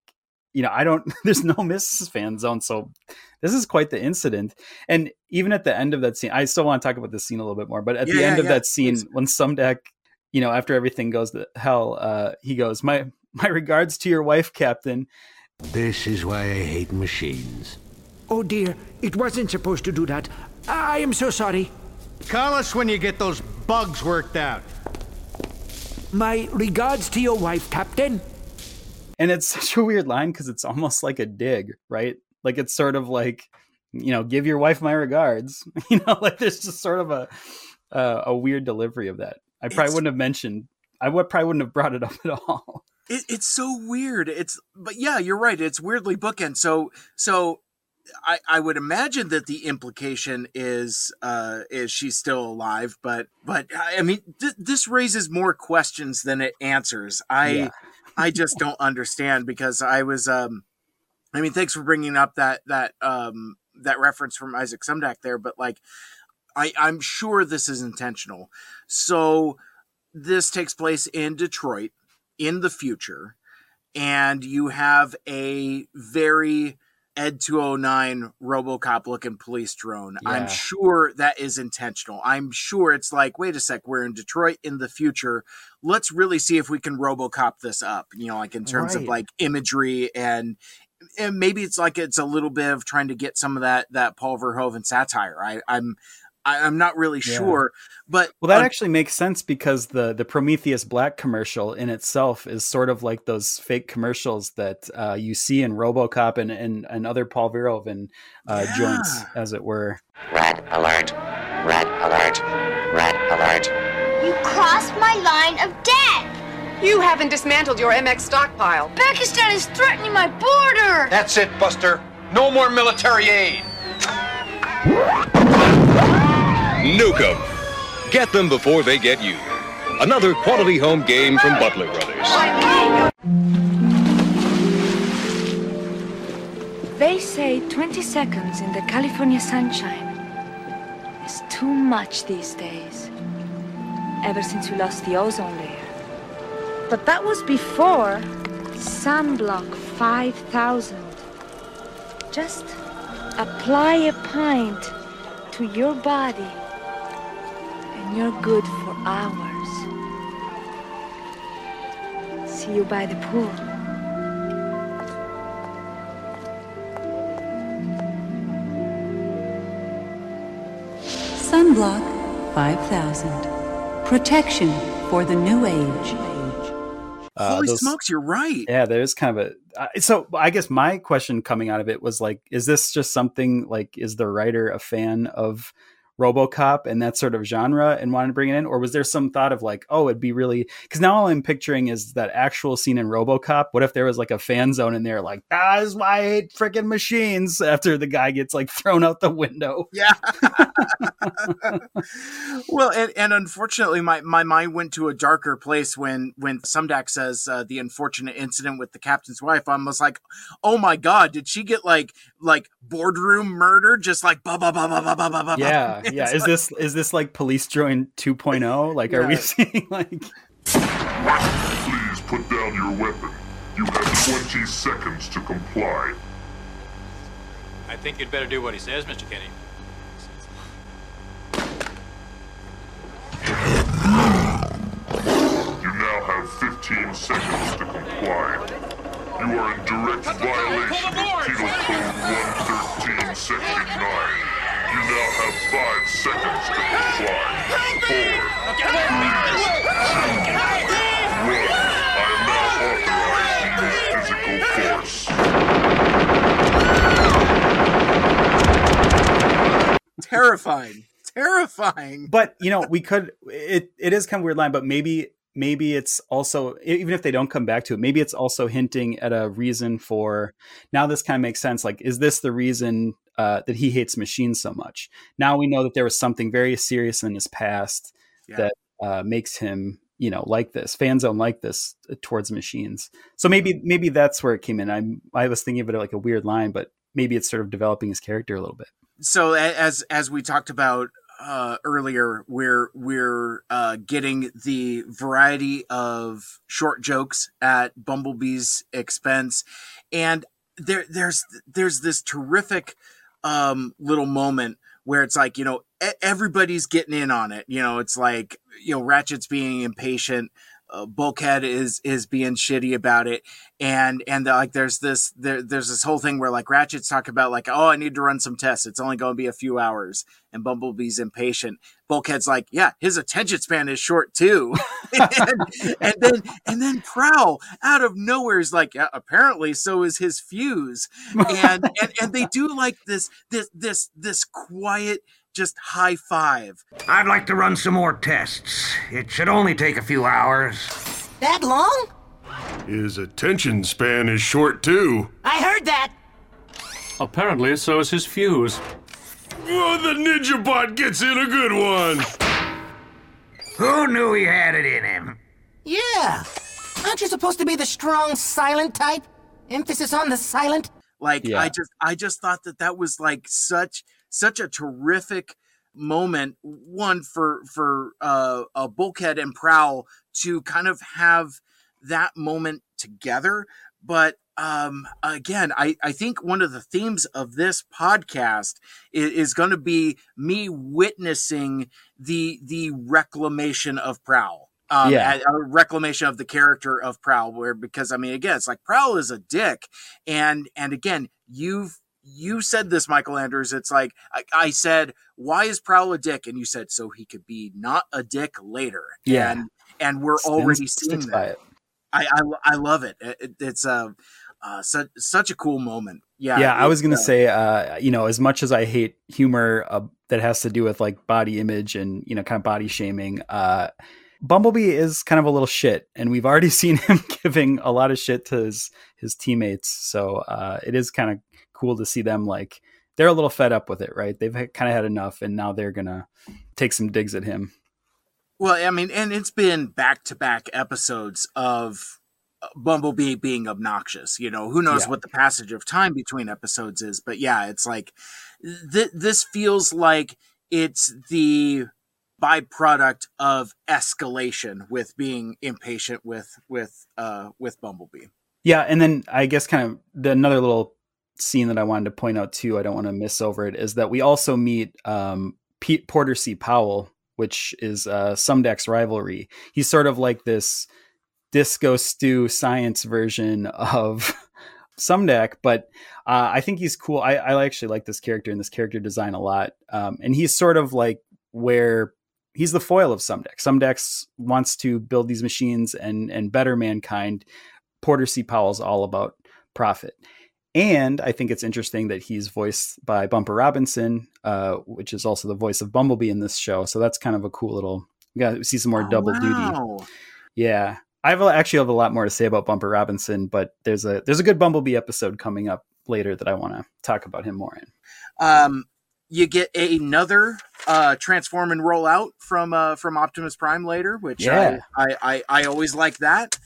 you know, I don't there's no Mrs. Fanzone, so this is quite the incident. And even at the end of that scene, I still want to talk about this scene a little bit more, but at the Yeah, end yeah, of yeah, that scene when Sumdac, you know, after everything goes to hell, uh he goes, "My my regards to your wife, Captain." This is why I hate machines. Oh dear, it wasn't supposed to do that. I am so sorry. Call us when you get those bugs worked out. My regards to your wife, Captain. And it's such a weird line because it's almost like a dig, right? Like it's sort of like, you know, give your wife my regards. You know, like there's just sort of a uh, a weird delivery of that. I probably It's- wouldn't have mentioned. I would probably wouldn't have brought it up at all. it, it's so weird. It's but yeah, you're right. It's weirdly bookend. So so I, I would imagine that the implication is uh, is she's still alive, but but I mean th- this raises more questions than it answers. I Yeah. I just don't understand because I was um I mean thanks for bringing up that that um that reference from Isaac Sumdac there, but like I I'm sure this is intentional. So this takes place in Detroit in the future, and you have a very Ed 209 Robocop looking police drone. Yeah. I'm sure that is intentional. I'm sure it's like, wait a sec, we're in Detroit in the future. Let's really see if we can Robocop this up, you know, like in terms of like imagery and and maybe it's like it's a little bit of trying to get some of that that Paul Verhoeven satire. I, I'm I, I'm not really Yeah. sure, but Well, that uh, actually makes sense because the the Prometheus Black commercial in itself is sort of like those fake commercials that uh, you see in RoboCop and and, and other Paul Verhoeven uh, joints, as it were. Red alert. Red alert. Red alert. You crossed my line of death! You haven't dismantled your MX stockpile. Pakistan is threatening my border! That's it, Buster. No more military aid. Nuke 'em. Get them before they get you. Another quality home game from Butler Brothers. They say 20 seconds in the California sunshine is too much these days. Ever since we lost the ozone layer. But that was before Sunblock 5000. Just apply a pint to your body and you're good for hours. See you by the pool. Sunblock 5000. Protection for the new age. Uh, holy those- smokes, you're right. Yeah, there's kind of a. Uh, so I guess my question coming out of it was like, is this just something like, is the writer a fan of RoboCop and that sort of genre and wanted to bring it in, or was there some thought of like, oh, it'd be really because now all I'm picturing is that actual scene in RoboCop. What if there was like a Fanzone in there, like, ah, this why I hate freaking machines after the guy gets like thrown out the window. Yeah. well, and, and unfortunately, my, my mind went to a darker place when when Sumdac says uh, the unfortunate incident with the captain's wife. I was like, oh my god, did she get like like boardroom murder, just like blah blah blah blah blah blah blah. Yeah, yeah. Like, is this is this like police join 2.0? Like, yeah. are we seeing like? Please put down your weapon. You have 20 seconds to comply. I think you'd better do what he says, Mr. Kinney. You now have 15 seconds to comply. You are in direct violation of Penal Code 113, Section 9. You now have 5 seconds to comply. Four, three, two, one. I am now authorized to use physical force. terrifying, terrifying. But you know, we could. It it is kind of weird line, but maybe maybe it's also even if they don't come back to it, maybe it's also hinting at a reason for. Now this kind of makes sense. Like, is this the reason uh, that he hates machines so much? Now we know that there was something very serious in his past Yeah. that uh, makes him. You know, like this Fanzone, like this uh, towards machines. So maybe, maybe that's where it came in. I'm, I was thinking of it like a weird line, but maybe it's sort of developing his character a little bit. so as as we talked about uh, earlier, we're we're uh, getting the variety of short jokes at Bumblebee's expense, and there there's there's this terrific um, little moment where it's like you know everybody's getting in on it. You know, it's like you know Ratchet's being impatient. Uh, Bulkhead is is being shitty about it, and and like there's this there there's this whole thing where like Ratchet's talking about like oh I need to run some tests. It's only going to be a few hours, and Bumblebee's impatient. Bulkhead's like yeah his attention span is short too, and, and then and then Prowl out of nowhere is like yeah apparently so is his fuse, and and and they do like this this this this quiet just high five. I'd like to run some more tests. It should only take a few hours. That long? His attention span is short, too. I heard that. Apparently, so is his fuse. Oh, the Ninja Bot gets in a good one. Who knew he had it in him? Yeah. Aren't you supposed to be the strong, silent type? Emphasis on the silent. Like Yeah. I just I just thought that that was like such such a terrific moment one for for uh, uh Bulkhead and Prowl to kind of have that moment together. But um again I I think one of the themes of this podcast is, is going to be me witnessing the the reclamation of Prowl. Um, Yeah. a, a reclamation of the character of Prowl, where because I mean, again, it's like Prowl is a dick, and and again, you've you said this, Mikel Andrews. It's like I, I said, why is Prowl a dick? And you said so he could be not a dick later. Yeah. and and we're already seeing that. it. I, I I love it. It- it- it's a uh, such such a cool moment. Yeah, yeah, I was gonna uh, say, uh, you know, as much as I hate humor uh, that has to do with like body image and you know, kind of body shaming, uh, Bumblebee is kind of a little shit, and we've already seen him giving a lot of shit to his his teammates. So uh, it is kind of cool to see them like they're a little fed up with it, right? They've kind of had enough, and now they're gonna take some digs at him. Well, I mean, and it's been back to back episodes of uh, Bumblebee being obnoxious. You know, who knows Yeah. what the passage of time between episodes is, but yeah, it's like th- this feels like it's the byproduct of escalation with being impatient with with uh with Bumblebee. Yeah, and then I guess kind of the another little scene that I wanted to point out too, I don't want to miss over it, is that we also meet um, Pete Porter C. Powell, which is uh, Sumdac's rivalry. He's sort of like this Disco Stu science version of Sumdac, but uh, I think he's cool. I, I actually like this character and this character design a lot. Um, and he's sort of like where he's the foil of Sumdac. Sumdax wants to build these machines and and better mankind. Porter C. Powell's all about profit. And I think it's interesting that he's voiced by Bumper Robinson, uh, which is also the voice of Bumblebee in this show. So that's kind of a cool little. We got to see some more double duty. Yeah, I have actually have a lot more to say about Bumper Robinson, but there's a there's a good Bumblebee episode coming up later that I want to talk about him more in. Um, you get another uh, transform and roll out from uh, from Optimus Prime later, which Yeah. I, I, I I always like that.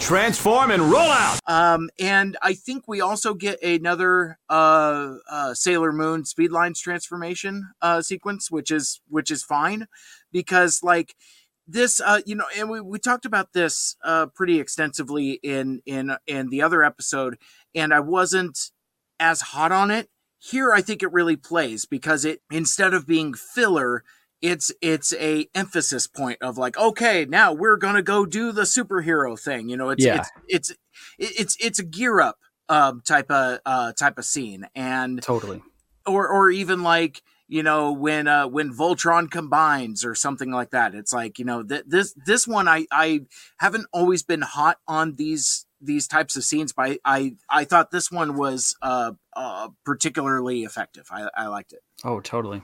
Transform and roll out. Um, and I think we also get another uh, uh, Sailor Moon Speedlines transformation uh, sequence, which is which is fine because like this, uh, you know, and we, we talked about this uh, pretty extensively in in in the other episode, and I wasn't as hot on it. Here, I think it really plays because it instead of being filler, it's it's a emphasis point of like, okay, now we're gonna go do the superhero thing. You know, it's Yeah. it's it's it's it's a gear up um, type of uh, type of scene, and Totally. or or even like you know when uh when Voltron combines or something like that. It's like you know th- this this one I I haven't always been hot on these these types of scenes, but I I, I thought this one was uh, uh particularly effective. I I liked it. Oh, totally.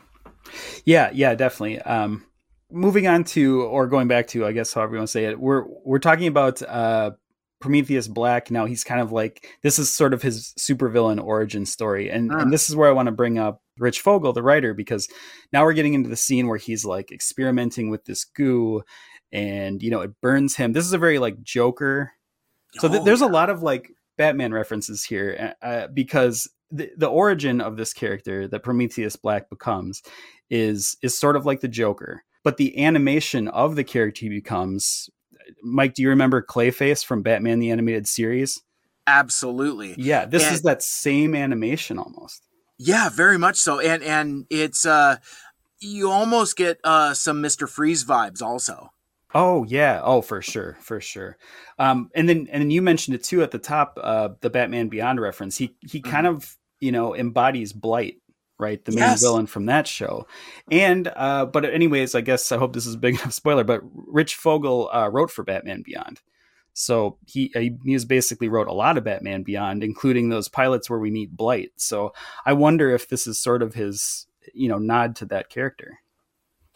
Yeah, yeah, definitely. Um, moving on to, or going back to, I guess however you want to say it, we're we're talking about uh, Prometheus Black. Now he's kind of like this is sort of his supervillain origin story, and Ah. and this is where I want to bring up Rich Fogel, the writer, because now we're getting into the scene where he's like experimenting with this goo, and you know it burns him. This is a very like Joker. So th- Oh, there's a lot of like Batman references here uh, because the, the origin of this character that Prometheus Black becomes is is sort of like the Joker, but the animation of the character he becomes. Mike, do you remember Clayface from Batman the Animated Series? Absolutely. Yeah, this And- is that same animation almost. Yeah, very much so. And and it's uh you almost get uh some Mr. Freeze vibes also. Oh yeah, oh for sure, for sure. Um, and then and then you mentioned it too at the top, uh, the Batman Beyond reference. He he kind of you know embodies Blight, right? The main Yes. villain from that show. And uh, but anyways, I guess I hope this is a big enough spoiler. But Rich Fogel uh, wrote for Batman Beyond, so he he he has basically wrote a lot of Batman Beyond, including those pilots where we meet Blight. So I wonder if this is sort of his you know nod to that character.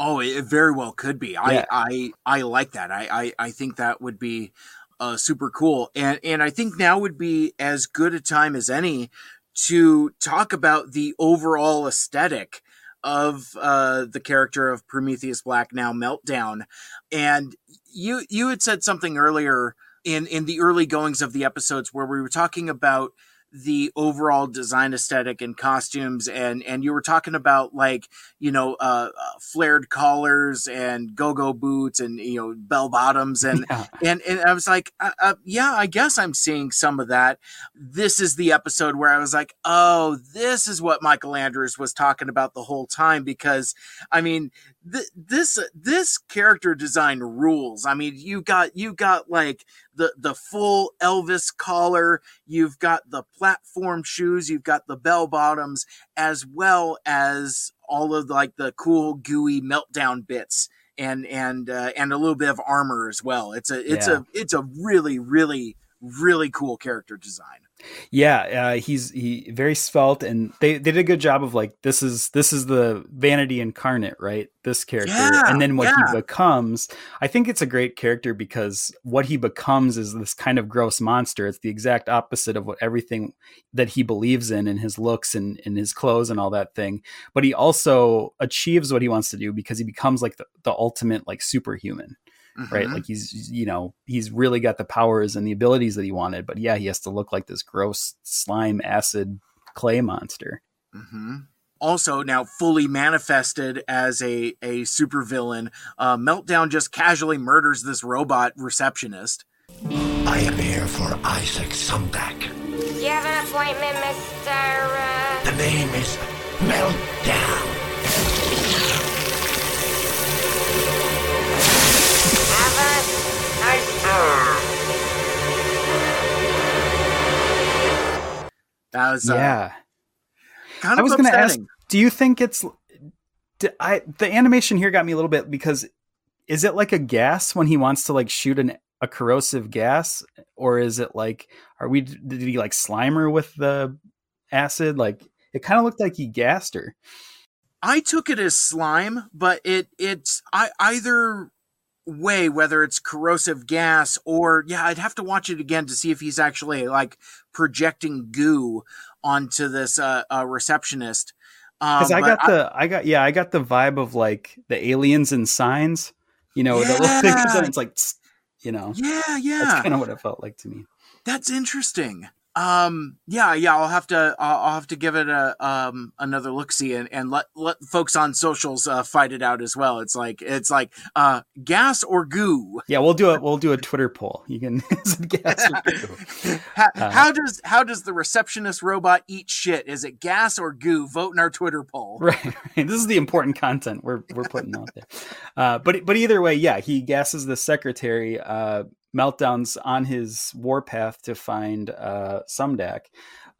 Oh, it very well could be. I Yeah. I I like that. I, I I think that would be uh, super cool. And and I think now would be as good a time as any to talk about the overall aesthetic of uh, the character of Prometheus Black now Meltdown. And you you had said something earlier in in the early goings of the episodes where we were talking about the overall design aesthetic and costumes and and you were talking about like you know uh, uh flared collars and go-go boots and you know bell bottoms and yeah. and and I was like uh, uh, yeah I guess I'm seeing some of that this is the episode where I was like oh this is what Mikel Andrews was talking about the whole time because I mean th- this this character design rules I mean you got you got like the the full Elvis collar, you've got the platform shoes, you've got the bell bottoms, as well as all of like the cool gooey meltdown bits and and uh, and a little bit of armor as well. It's a it's yeah. a it's a really really really cool character design. Yeah, uh, he's he very svelte, and they, they did a good job of like this is this is the vanity incarnate, right? This character, yeah, and then what yeah. he becomes. I think it's a great character because what he becomes is this kind of gross monster. It's the exact opposite of what everything that he believes in, in his looks and in his clothes and all that thing. But he also achieves what he wants to do because he becomes like the, the ultimate like superhuman mm-hmm. right? Like he's, you know, he's really got the powers and the abilities that he wanted, but yeah, he has to look like this gross slime acid clay monster. Mm-hmm. Also, now fully manifested as a a supervillain, uh, Meltdown just casually murders this robot receptionist. I am here for Isaac Sumdac. You have an appointment, Mister. Uh... The name is Meltdown. That was uh, yeah. Kind of I was going to ask. Do you think it's? I the animation here got me a little bit because is it like a gas when he wants to like shoot an a corrosive gas, or is it like are we did he like slimer with the acid? Like it kind of looked like he gassed her. I took it as slime, but it it's I either way, whether it's corrosive gas or yeah, I'd have to watch it again to see if he's actually like projecting goo onto this uh, uh receptionist. Because um, I got the I, I got yeah I got the vibe of like the aliens and signs, you know, yeah. the little things and it's like you know, yeah, yeah, that's kind of what it felt like to me. That's interesting. Um, yeah, yeah, I'll have to, I'll, I'll have to give it a, um, another look see and, and let, let folks on socials, uh, fight it out as well. It's like, it's like, uh, gas or goo. Yeah, we'll do it. We'll do a Twitter poll. You can gas or goo. how, uh, how, does, how does the receptionist robot eat shit? Is it gas or goo? Vote in our Twitter poll. Right. right. This is the important content we're, we're putting out there. Uh, but, but either way, yeah, he gasses the secretary, uh, meltdowns on his warpath to find uh, Sumdac.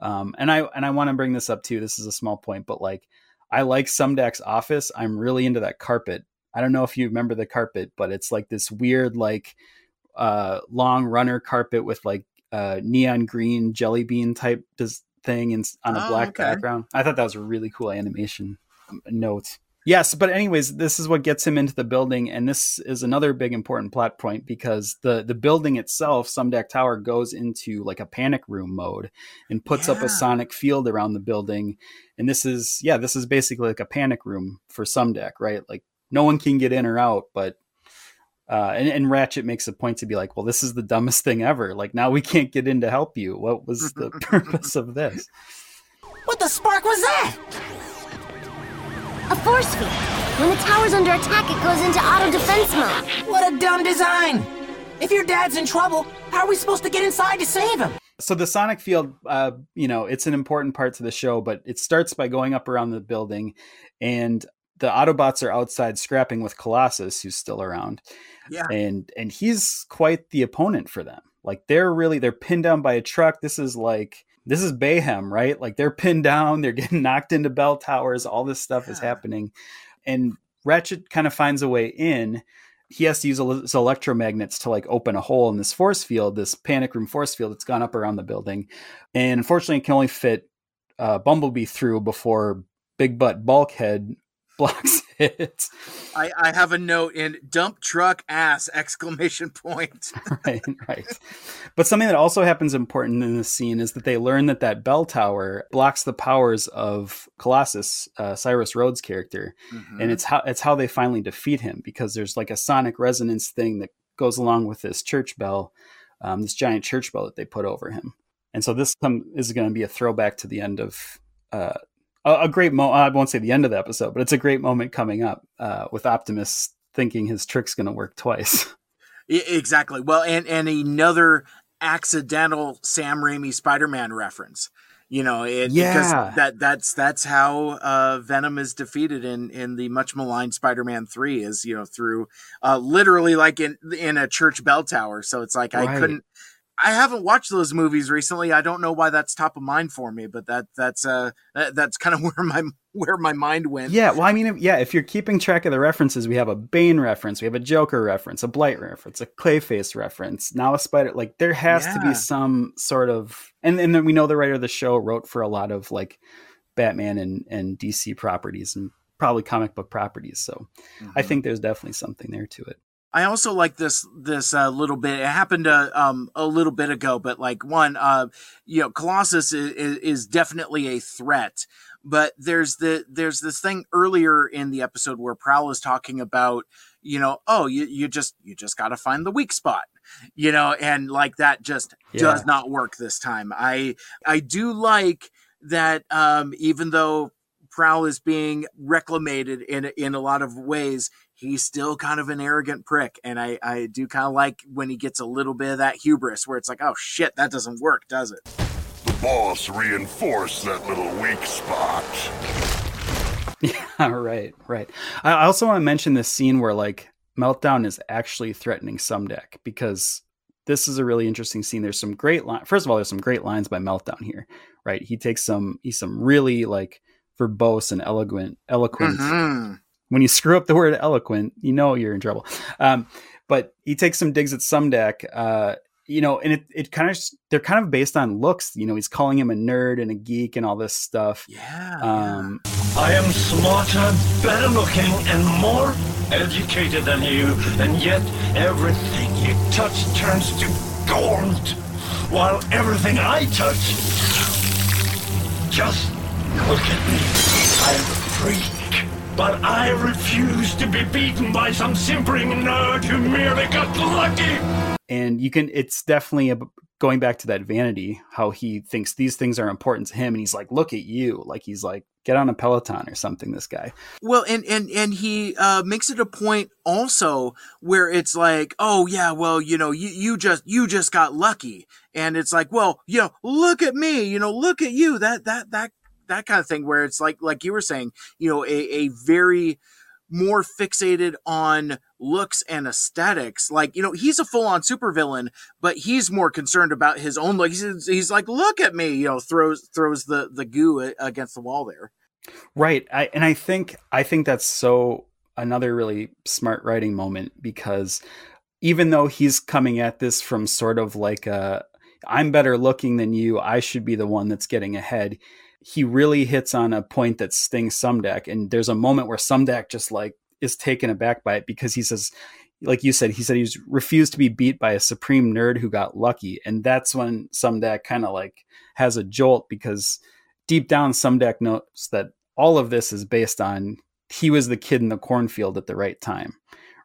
Um, and I and I want to bring this up too. This is a small point, but like I like Sumdac's office. I'm really into that carpet. I don't know if you remember the carpet, but it's like this weird like uh, long runner carpet with like uh, neon green jelly bean type thing and on a oh, black okay. background. I thought that was a really cool animation um, note. Yes, but anyways, this is what gets him into the building, and this is another big important plot point because the the building itself, Sumdac Tower, goes into like a panic room mode and puts yeah. up a sonic field around the building. And this is yeah, this is basically like a panic room for Sumdac, right? Like no one can get in or out, but uh, and, and, Ratchet makes a point to be like, well, this is the dumbest thing ever. Like now we can't get in to help you. What was the purpose of this? What the spark was that? A force field. When the tower's under attack, it goes into auto defense mode. What a dumb design! If your dad's in trouble, how are we supposed to get inside to save him? So the sonic field, uh, you know, it's an important part to the show, but it starts by going up around the building, and the Autobots are outside scrapping with Colossus, who's still around. Yeah, and and he's quite the opponent for them. Like they're really they're pinned down by a truck. This is like this is Bayhem, right? Like they're pinned down, they're getting knocked into bell towers, all this stuff yeah. is happening. And Ratchet kind of finds a way in. He has to use his electromagnets to like open a hole in this force field, this panic room force field that's gone up around the building. And unfortunately, it can only fit uh, Bumblebee through before Big Butt Bulkhead blocks it. I, I have a note in dump truck ass exclamation point. right, right. But something that also happens important in this scene is that they learn that that bell tower blocks the powers of Colossus, uh, Cyrus Rhodes' character, Mhm. and it's how it's how they finally defeat him because there's like a sonic resonance thing that goes along with this church bell, um, this giant church bell that they put over him. And so this come, is going to be a throwback to the end of uh, a, a great moment. I won't say the end of the episode, but it's a great moment coming up uh, with Optimus thinking his trick's going to work twice. Exactly. Well, and and another accidental Sam Raimi Spider-Man reference. You know, it Yeah. because that that's that's how uh, Venom is defeated in in the much maligned Spider-Man three is you know through uh, literally like in in a church bell tower. So it's like I couldn't. I haven't watched those movies recently. I don't know why that's top of mind for me, but that that's uh that, that's kind of where my where my mind went. Yeah, well, I mean, if, yeah, if you're keeping track of the references, we have a Bane reference, we have a Joker reference, a Blight reference, a Clayface reference, now a Spider. Like there has to be some sort of, and and then we know the writer of the show wrote for a lot of like Batman and and DC properties and probably comic book properties. So I think there's definitely something there to it. I also like this this uh, little bit. It happened uh, um, a little bit ago, but like one, uh, you know, Colossus is, is, definitely a threat. But there's the there's this thing earlier in the episode where Prowl is talking about, you know, oh, you you just you just got to find the weak spot, you know, and like that just Yeah. does not work this time. I I do like that um, even though Prowl is being reclamated in in a lot of ways. He's still kind of an arrogant prick, and I I do kind of like when he gets a little bit of that hubris, where it's like, oh shit, that doesn't work, does it? The boss reinforced that little weak spot. Yeah, right, right. I I also want to mention this scene where like Meltdown is actually threatening Sumdac because this is a really interesting scene. There's some great line. First of all, there's some great lines by Meltdown here, right? He takes some he's some really like verbose and eloquent eloquent. Mhm. When you screw up the word eloquent, you know you're in trouble. Um, but he takes some digs at Sumdac. Uh, you know, and it, it kind of they're kind of based on looks. You know, he's calling him a nerd and a geek and all this stuff. Yeah. Um, I am smarter, better looking, and more educated than you, and yet everything you touch turns to gold, while everything I touch. Just look at me. I'm a freak, but I refuse to be beaten by some simpering nerd who merely got lucky. and you can it's definitely a, going back to that vanity how he thinks these things are important to him and he's like look at you. Like he's like get on a peloton or something this guy. Well, and and and he uh, makes it a point also where it's like, oh yeah, well you know you you just you just got lucky, and it's like, well you know look at me, you know look at you, that that that that kind of thing where it's like like you were saying, you know a a very more fixated on looks and aesthetics. Like, you know, he's a full on supervillain, but he's more concerned about his own look. He's, he's like, look at me, you know, throws throws the the goo against the wall there. right I, and i think i think that's so another really smart writing moment because even though he's coming at this from sort of like a i'm better looking than you i should be the one that's getting ahead he really hits on a point that stings Sumdac. And there's a moment where Sumdac just like is taken aback by it because he says, like you said, he said he's refused to be beat by a supreme nerd who got lucky. And that's when Sumdac kind of like has a jolt because deep down, Sumdac knows that all of this is based on he was the kid in the cornfield at the right time.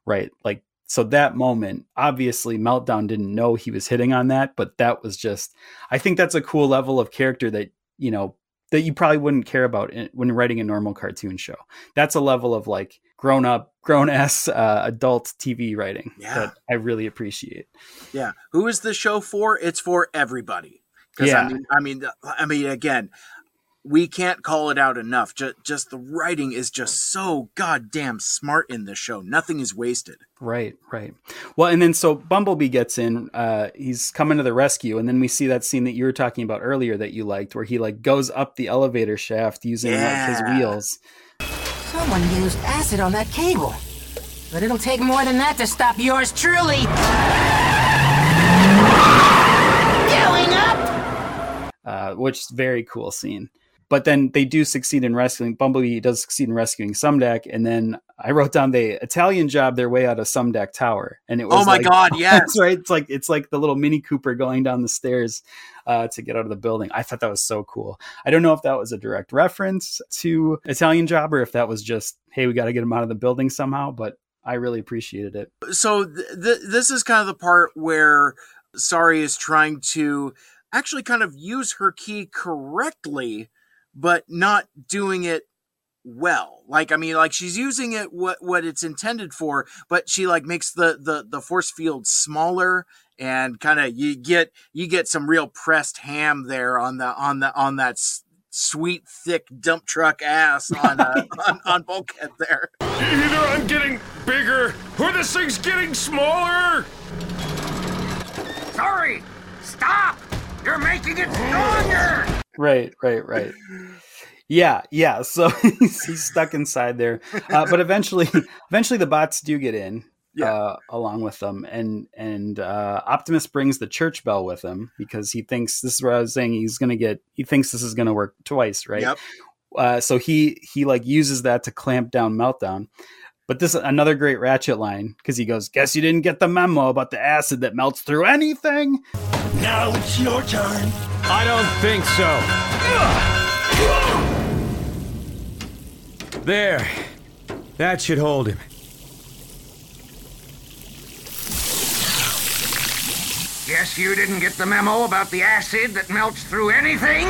Right. Like, so that moment, obviously, Meltdown didn't know he was hitting on that, but that was just, I think that's a cool level of character that, you know, that you probably wouldn't care about in, when writing a normal cartoon show. That's a level of like grown up, grown ass uh, adult TV writing Yeah. that I really appreciate. Yeah. Who is the show for? It's for everybody. Because Yeah. I mean, I mean, I mean, again, we can't call it out enough. Just, just the writing is just so goddamn smart in this show. Nothing is wasted. Right, right. Well, and then so Bumblebee gets in. Uh, he's coming to the rescue, and then we see that scene that you were talking about earlier that you liked, where he like goes up the elevator shaft using like his wheels. Someone used acid on that cable. But it'll take more than that to stop yours truly. Going up! uh, which is very cool scene. But then they do succeed in rescuing Bumblebee does succeed in rescuing Sumdac, and then I wrote down they Italian job their way out of Sumdac Tower, and it was Oh my like- God, yes. that's right. It's like it's like the little Mini Cooper going down the stairs uh, to get out of the building. I thought that was so cool. I don't know if that was a direct reference to Italian job or if that was just hey, we got to get him out of the building somehow, but I really appreciated it. so th- th- this is kind of the part where Sari is trying to actually kind of use her key correctly, but not doing it well. Like I mean, like she's using it what what it's intended for, but she like makes the the the force field smaller and kind of you get you get some real pressed ham there on the on the on that s- sweet thick dump truck ass on uh, on, on bulkhead there. Either I'm getting bigger or this thing's getting smaller. Sari! Stop! You're making it stronger! Right, right, right. Yeah, yeah. So he's, he's stuck inside there, uh, but eventually, eventually the bots do get in uh, along with them, and and uh, Optimus brings the church bell with him because he thinks this is what I was saying. He's gonna get. He thinks this is gonna work twice, right? Yep. Uh, so he he like uses that to clamp down meltdown. But this another great Ratchet line because he goes, "Guess you didn't get the memo about the acid that melts through anything." Now it's your turn. I don't think so. There. That should hold him. Guess you didn't get the memo about the acid that melts through anything?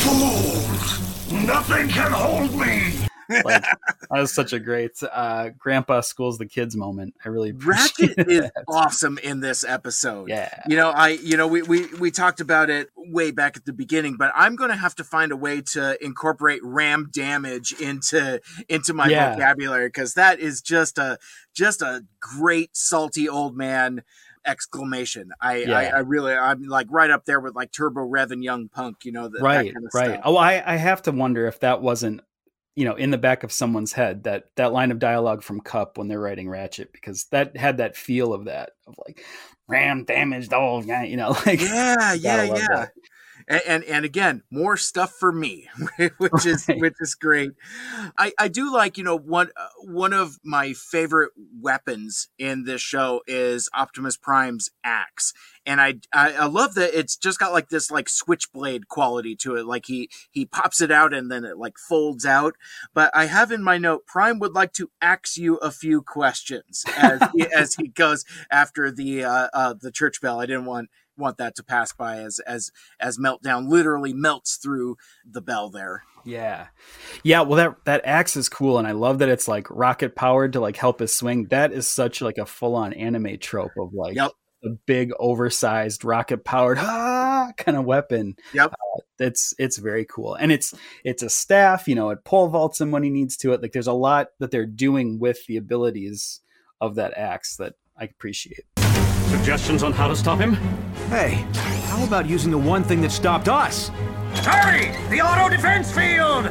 Fools! Nothing can hold me! Like that was such a great uh grandpa schools the kids moment i really appreciate Ratchet is awesome in this episode. Yeah. You know, I you know, we we we talked about it way back at the beginning, but I'm going to have to find a way to incorporate ram damage into into my Yeah. vocabulary cuz that is just a just a great salty old man exclamation. I, I Yeah. I really I'm like right up there with like Turbo Rev and Young Punk, you know, that, right that kind of right stuff. oh I, I have to wonder if that wasn't you know in the back of someone's head that that line of dialogue from Kup when they're writing ratchet because that had that feel of that of like ram damaged old guy you know like yeah yeah yeah. and, and and again more stuff for me which is which is great. I i do like you know one uh, one of my favorite weapons in this show is optimus prime's axe and I, I i love that it's just got like this like switchblade quality to it. Like he he pops it out and then it like folds out. But i have in my note prime would like to ask you a few questions as he, as he goes after the uh, uh the church bell. I didn't want want that to pass by as as as meltdown literally melts through the bell there. Yeah. Yeah well that that axe is cool and i love that it's like rocket powered to like help us swing. That is such like a full-on anime trope of like Yep. A big oversized rocket powered ah, kind of weapon yep uh, it's it's very cool and it's it's a staff you know it pole vaults him when he needs to it like there's a lot that they're doing with the abilities of that axe that i appreciate Suggestions on how to stop him? Hey, how about using the one thing that stopped us? Sari! The auto defense field!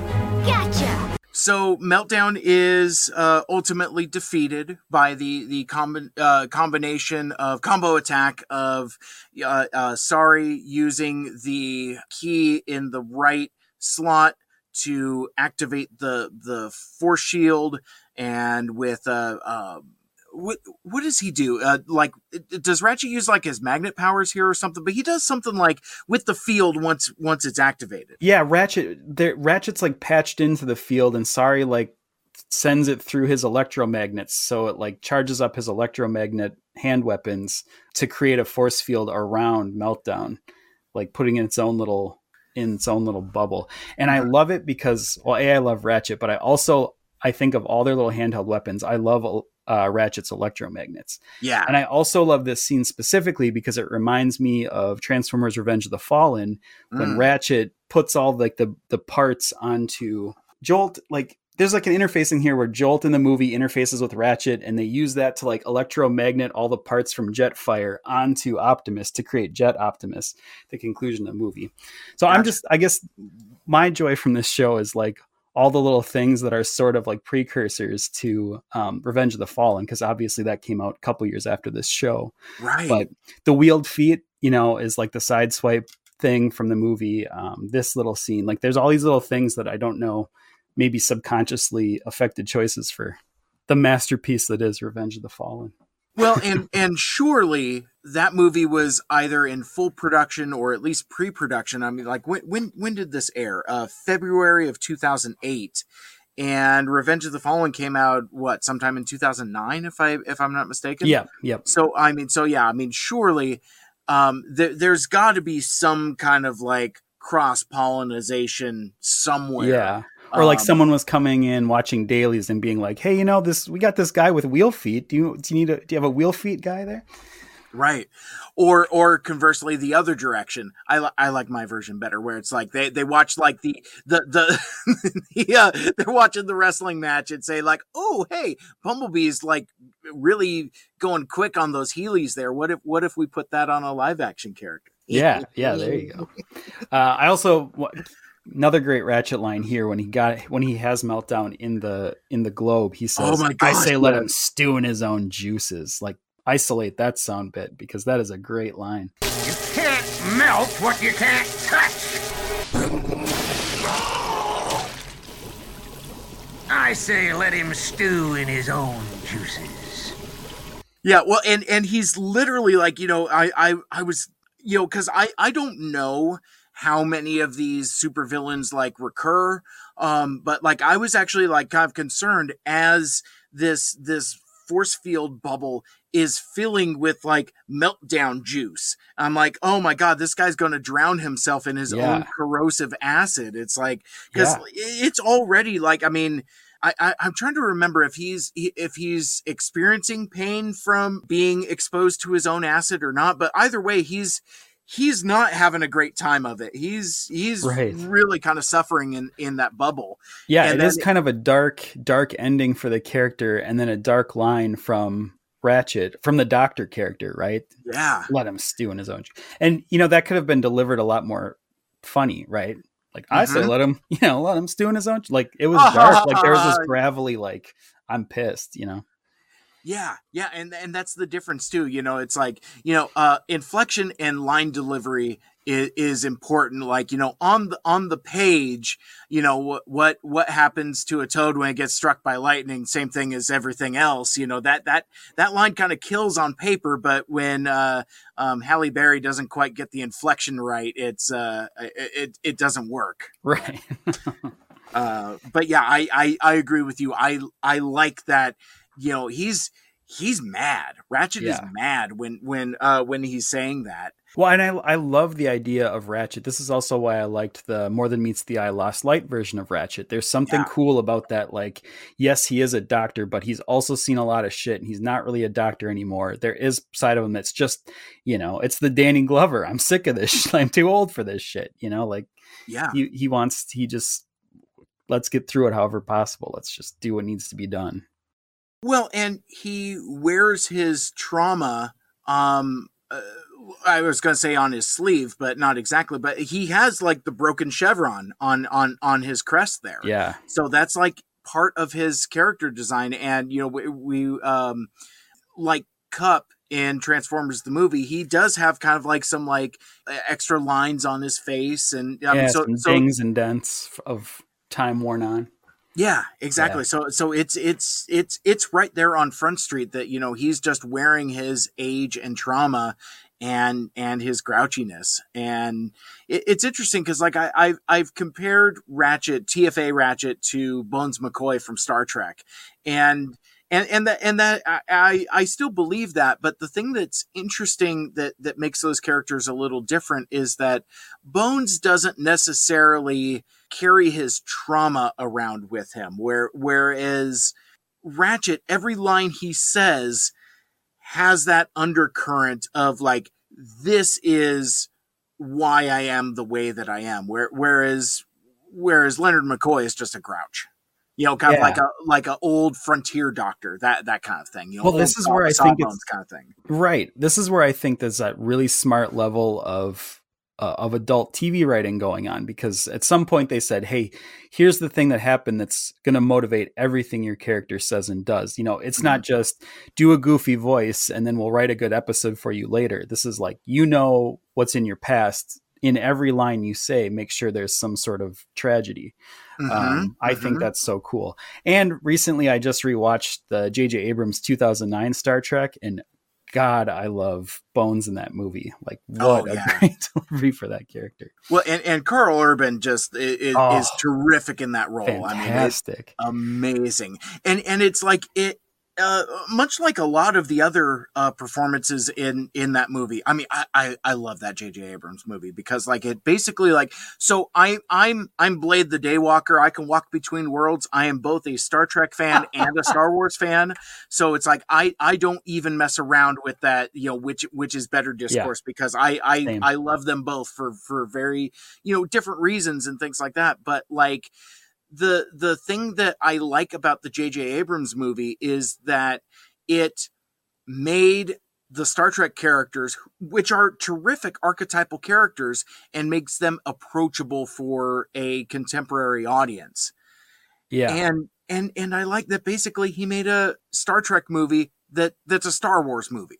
Gotcha! So Meltdown is uh, ultimately defeated by the the uh, combination of combo attack of uh, uh, Sari using the key in the right slot to activate the the force shield, and with uh, uh what what does he do? Uh, like, does Ratchet use like his magnet powers here or something? But he does something like with the field once once it's activated. yeah ratchet ratchet's like patched into the field and Sari like sends it through his electromagnets so it like charges up his electromagnet hand weapons to create a force field around meltdown like putting in its own little in its own little bubble and i love it because well a i love ratchet but i also i think of all their little handheld weapons i love uh, ratchet's electromagnets Yeah, and I also love this scene specifically because it reminds me of Transformers Revenge of the Fallen when Mm. Ratchet puts all like the the parts onto Jolt like there's like an interface in here where Jolt in the movie interfaces with Ratchet and they use that to like electromagnet all the parts from Jetfire onto Optimus to create Jet Optimus, the conclusion of the movie. So I'm just I guess my joy from this show is like all the little things that are sort of like precursors to um, Revenge of the Fallen, because obviously that came out a couple years after this show. right. But the wheeled feet, you know, is like the Sideswipe thing from the movie, um, this little scene. Like there's all these little things that I don't know, maybe subconsciously affected choices for the masterpiece that is Revenge of the Fallen. Well, and and surely that movie was either in full production or at least pre-production. I mean, like when when when did this air? Uh, February of two thousand eight, and Revenge of the Fallen came out what sometime in two thousand nine, if I if I'm not mistaken. Yeah, yep. So I mean, so yeah, I mean, surely um, th- there's got to be some kind of like cross pollination somewhere. Yeah. Or like Um, someone was coming in watching dailies and being like, "Hey, you know this? We got this guy with wheel feet. Do you do you need a do you have a wheel feet guy there?" Right. Or or conversely the other direction. I li- I like my version better where it's like they they watch like the the the yeah, they're watching the wrestling match and say like, "Oh, hey, Bumblebee's like really going quick on those Heelys there. What if what if we put that on a live action character?" Yeah, yeah. There you go. Uh, I also another great Ratchet line here when he got when he has meltdown in the in the globe. He says, Oh my "I say let him stew in his own juices." Like isolate that sound bit because that is a great line. You can't melt what you can't touch. I say let him stew in his own juices. Yeah, well, and and he's literally like, you know, I I I was, you know, because I I don't know how many of these supervillains like recur, um, but like I was actually like kind of concerned as this this force field bubble is filling with like meltdown juice. I'm like, oh my god, this guy's going to drown himself in his own corrosive acid. It's like because Yeah. it's already like, I mean. I, I, I'm trying to remember if he's if he's experiencing pain from being exposed to his own acid or not. But either way, he's he's not having a great time of it. He's he's Right. really kind of suffering in in that bubble. Yeah, And it is kind of a dark, dark ending for the character, and then a dark line from Ratchet from the Doctor character, right? Yeah. Let him stew in his own. And you know that could have been delivered a lot more funny, right? Like I say, Mhm. let him, you know, let him stew in his own. Like it was dark. Like there was this gravelly, like I'm pissed, you know. Yeah, yeah, and and that's the difference too. You know, it's like you know, uh, inflection and line delivery is, is important. Like you know, on the on the page, you know what what what happens to a toad when it gets struck by lightning. Same thing as everything else. You know that that that line kind of kills on paper, but when uh, um, Halle Berry doesn't quite get the inflection right, it's uh, it it, doesn't work. Right. Uh, but yeah, I, I I agree with you. I I like that. You know, he's he's mad. Ratchet is mad when when uh when he's saying that. Well, and I I love the idea of Ratchet. This is also why I liked the More Than Meets the Eye Lost Light version of Ratchet. There's something Yeah. cool about that. Like, yes, he is a doctor, but he's also seen a lot of shit, and he's not really a doctor anymore. There is side of him that's just, you know, it's the Danny Glover. I'm sick of this. I'm too old for this shit. You know, like Yeah. he he wants he just let's get through it however possible. Let's just do what needs to be done. Well, and he wears his trauma. Um, uh, I was going to say on his sleeve, but not exactly. But he has like the broken chevron on on on his crest there. Yeah. So that's like part of his character design. And you know, we, we um like Kup in Transformers the movie, he does have kind of like some like extra lines on his face, and I yeah, so some so dings and dents of time worn on. Yeah, exactly. Yeah. So so it's it's it's it's right there on Front Street that you know he's just wearing his age and trauma and and his grouchiness and it, it's interesting because like I I've, I've compared Ratchet TFA Ratchet to Bones McCoy from Star Trek and and and that and that I, I I still believe that but the thing that's interesting that that makes those characters a little different is that Bones doesn't necessarily carry his trauma around with him where whereas Ratchet every line he says has that undercurrent of like this is why I am the way that I am where whereas whereas Leonard McCoy is just a grouch. You know kind of like a like a old frontier doctor that that kind of thing you know Well, this is where I think it's kind of thing. Right. This is where I think there's that really smart level of uh, of adult TV writing going on because at some point they said, "Hey, here's the thing that happened that's going to motivate everything your character says and does." You know, it's not just do a goofy voice and then we'll write a good episode for you later. This is like you know what's in your past in every line you say, make sure there's some sort of tragedy. Mhm, Um, I think mhm. that's so cool. And recently, I just rewatched the J.J. Abrams 2009 Star Trek, and God, I love Bones in that movie. Like, Oh, what a great delivery for that character. Well, and, and Karl Urban just is, Oh, terrific in that role. I mean, it's Fantastic. amazing, and and it's like it. Uh, much like a lot of the other uh, performances in in that movie, I mean, I, I I love that J.J. Abrams movie because like it basically like so I I'm I'm Blade the Daywalker. I can walk between worlds. I am both a Star Trek fan and a Star Wars fan. So it's like I I don't even mess around with that. You know, which which is better discourse because I I Same. I love them both for for very you know different reasons and things like that. But like the the thing that I like about the J.J. Abrams movie is that it made the Star Trek characters, which are terrific archetypal characters, and makes them approachable for a contemporary audience. Yeah. And and and I like that basically he made a Star Trek movie that that's a Star Wars movie.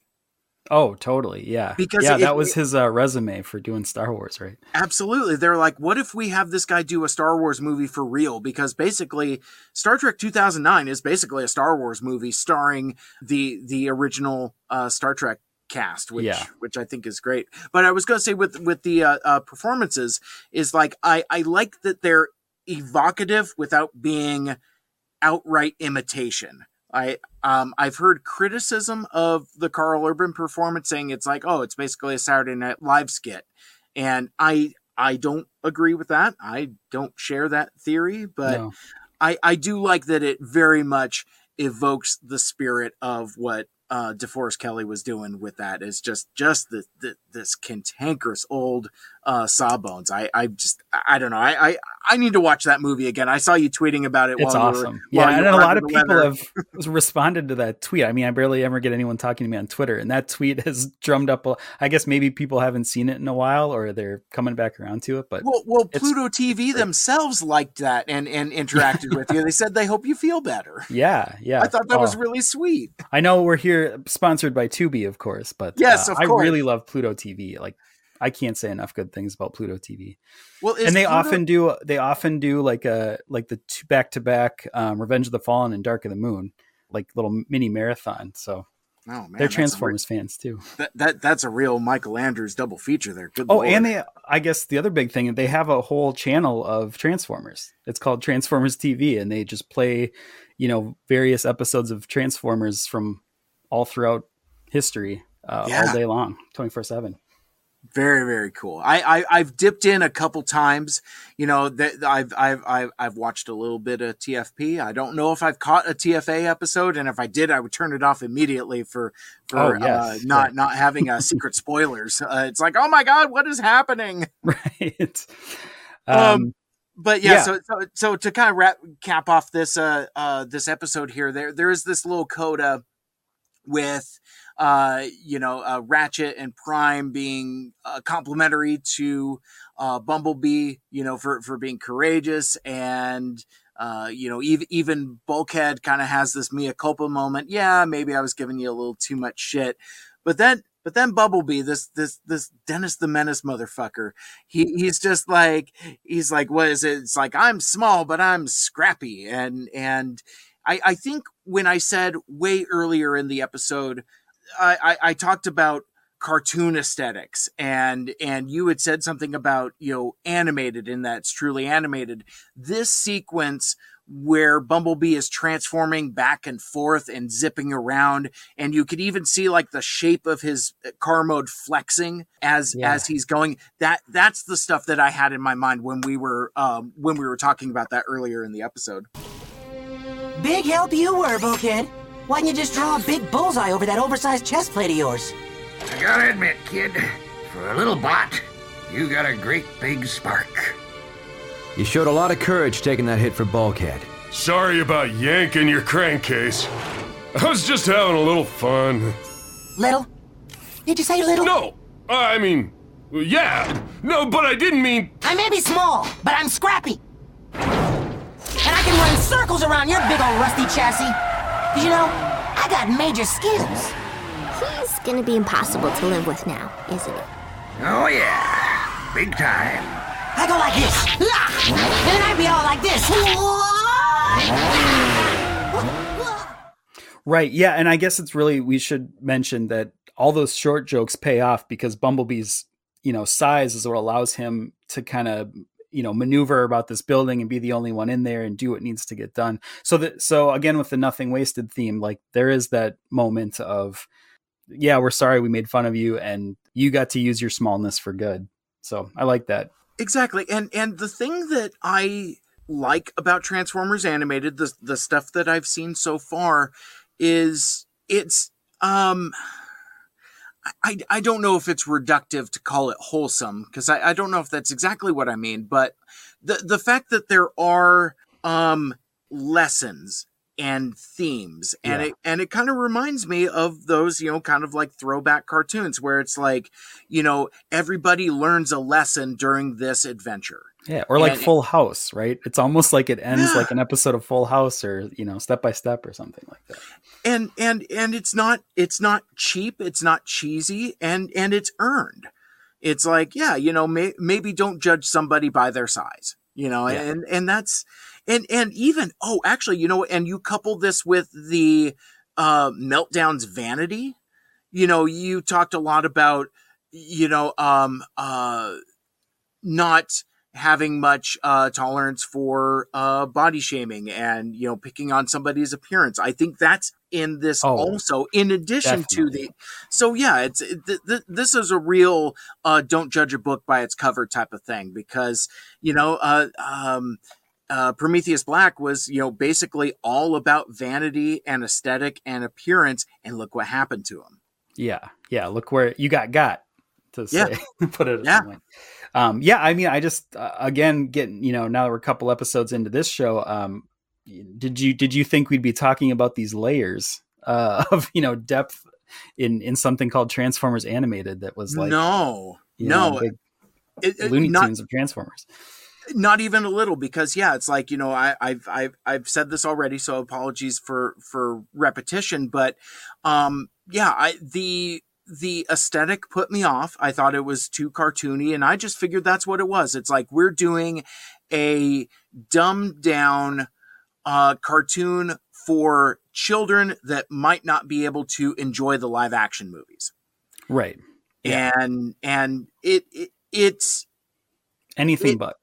Oh, totally. Yeah. Because yeah, it- that was it- his uh, resume for doing Star Wars, right? Absolutely. They're like, what if we have this guy do a Star Wars movie for real? Because basically, Star Trek 2009 is basically a Star Wars movie starring the the original uh, Star Trek cast, which Yeah. which I think is great. But I was going to say with with the uh, uh, performances is like I I like that they're evocative without being outright imitation. I um I've heard criticism of the Karl Urban performance saying it's like oh it's basically a Saturday Night Live skit, and I I don't agree with that. I don't share that theory, but No. I I do like that it very much evokes the spirit of what uh DeForest Kelley was doing with that. Is just just the, the this cantankerous old uh Sawbones. I I just I don't know. I I I need to watch that movie again. I saw you tweeting about it. It's while you were- awesome. while yeah, and a lot of people have responded to that tweet. I mean, I barely ever get anyone talking to me on Twitter, and that tweet has drummed up. A, I guess maybe people haven't seen it in a while, or they're coming back around to it. But Well, well, Pluto TV themselves liked that and and interacted with you. They said they hope you feel better. yeah, yeah, I thought that was Oh. really sweet. I know we're here sponsored by Tubi, of course, but Yes, uh, of I really love Pluto TV. Like, I can't say enough good things about Pluto TV. Well, and they Pluto- often do they often do like a like the two back to back um, Revenge of the Fallen and Dark of the Moon, like little mini marathon. So Oh man, they're Transformers fans too. That, that that's a real Mikel Andrews double feature there. Good. Oh, lord. and they I guess the other big thing they have a whole channel of Transformers. It's called Transformers TV, and they just play, you know, various episodes of Transformers from all throughout history, uh, Yeah. all day long, twenty four seven. Very, very cool. I, I I've dipped in a couple times. You know, that I've I've I've I've watched a little bit of TFP. I don't know if I've caught a TFA episode, and if I did, I would turn it off immediately for for Oh, uh, yes. not not having uh, secret spoilers. Uh, it's like, oh my god, what is happening? Right. Um, Um, but yeah, yeah. So, so so to kind of wrap cap off this uh uh this episode here, there there is this little coda with uh you know uh, Ratchet and Prime being uh, complimentary to uh Bumblebee, you know for for being courageous and uh you know even even Bulkhead kind of has this mea culpa moment. Yeah, maybe I was giving you a little too much shit. But then but then Bumblebee, this this this Dennis the Menace motherfucker, he he's just like he's like what is it? It's like I'm small but I'm scrappy and and I I think when I said way earlier in the episode, I I, I talked about cartoon aesthetics and and you had said something about you know animated and that's truly animated this sequence where Bumblebee is transforming back and forth and zipping around and you could even see like the shape of his uh, car mode flexing as Yeah. as he's going that that's the stuff that I had in my mind when we were um when we were talking about that earlier in the episode Big help you were, Bulkhead. Why didn't you just draw a big bullseye over that oversized chest plate of yours? I gotta admit, kid, for a little bot, you got a great big spark. You showed a lot of courage taking that hit for Bulkhead. Sorry about yanking your crankcase. I was just having a little fun. Little? Did you say little? No, I mean, yeah. No, but I didn't mean. I may be small, but I'm scrappy. And I can run circles around your big old rusty chassis. 'Cause you know, I got major skills. He's gonna be impossible to live with now, isn't he? Oh, yeah. big time. I go like this. And then I'd be all like this. Right. Yeah. And I guess it's really, we should mention that all those short jokes pay off because Bumblebee's, you know, size is what allows him to kind of, you know, maneuver about this building and be the only one in there and do what needs to get done. So that, so again, with the nothing wasted theme, like there is that moment of, yeah, we're sorry we made fun of you and you got to use your smallness for good. So I like that. Exactly. And and the thing that I like about Transformers animated, the the stuff that I've seen so far is it's um I, I don't know if it's reductive to call it wholesome because I, I don't know if that's exactly what I mean, but the the fact that there are um lessons and themes and Yeah. it and it kind of reminds me of those you know kind of like throwback cartoons where it's like you know everybody learns a lesson during this adventure Yeah, or like And- Full House, right? It's almost like it ends Yeah. like an episode of Full House, or you know, Step by Step, or something like that. and and and it's not it's not cheap it's not cheesy and and it's earned it's like yeah you know may, maybe don't judge somebody by their size you know Yeah. and and that's and and even oh actually you know and you couple this with the uh meltdowns vanity. You know you talked a lot about you know um uh not having much uh tolerance for uh body shaming and you know picking on somebody's appearance. I think that's in this Oh, also in addition to the so yeah it's it, th- th- this is a real uh don't judge a book by its cover type of thing because you know uh um uh, Prometheus Black was, you know, basically all about vanity and aesthetic and appearance, and look what happened to him. Yeah, yeah. Look where you got got to Yeah. say, put it. Yeah. Yeah. Um, yeah. I mean, I just uh, again getting you know now that we're a couple episodes into this show. Um, did you did you think we'd be talking about these layers uh, of you know depth in in something called Transformers Animated that was like no, you know, no, It- it- Looney not- Tunes of Transformers. Not even a little because yeah it's like you know I, I've I've I've said this already so apologies for for repetition but um yeah I the the aesthetic put me off I thought it was too cartoony and I just figured that's what it was it's like we're doing a dumbed down uh cartoon for children that might not be able to enjoy the live action movies Right. and and it, it it's Anything but.